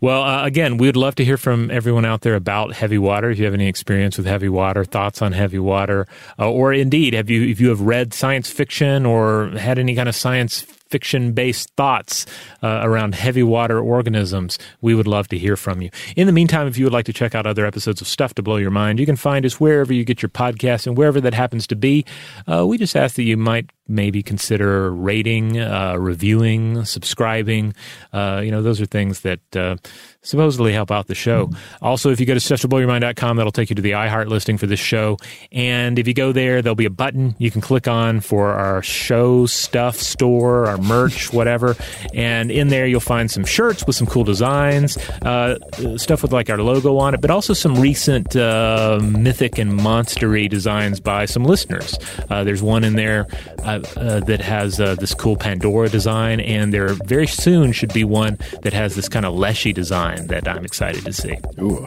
Well, uh, again, we would love to hear from everyone out there about heavy water. If you have any experience with heavy water, thoughts on heavy water, uh, or indeed, have you if you have read science fiction or had any kind of science fiction based thoughts uh, around heavy water organisms, we would love to hear from you. In the meantime, if you would like to check out other episodes of Stuff to Blow Your Mind, you can find us wherever you get your podcasts and wherever that happens to be. Uh, we just ask that you might maybe consider rating, uh, reviewing, subscribing. Uh, you know, those are things that uh, supposedly help out the show. Also, if you go to stufftoblowyourmind.com, that'll take you to the iHeart listing for this show. And if you go there, there'll be a button you can click on for our show stuff store, our merch, [LAUGHS] whatever. And in there, you'll find some shirts with some cool designs, uh, stuff with like our logo on it, but also some recent uh, mythic and monstery designs by some listeners. Uh, there's one in there uh, uh, that has uh, this cool Pandora design, and there very soon should be one that has this kind of Leshy design that I'm excited to see.
Ooh,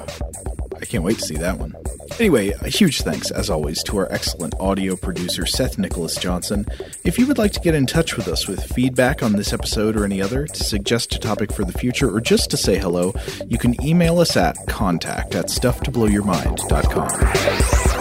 I can't wait to see that one. Anyway, a huge thanks, as always, to our excellent audio producer, Seth Nicholas Johnson. If you would like to get in touch with us with feedback on this episode or any other, to suggest a topic for the future, or just to say hello, you can email us at contact at stufftoblowyourmind.com.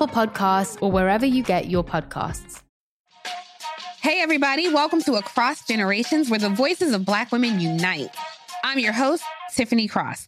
Podcasts, or wherever you get your podcasts.
Hey, everybody, welcome to Across Generations, where the voices of Black women unite. I'm your host, Tiffany Cross.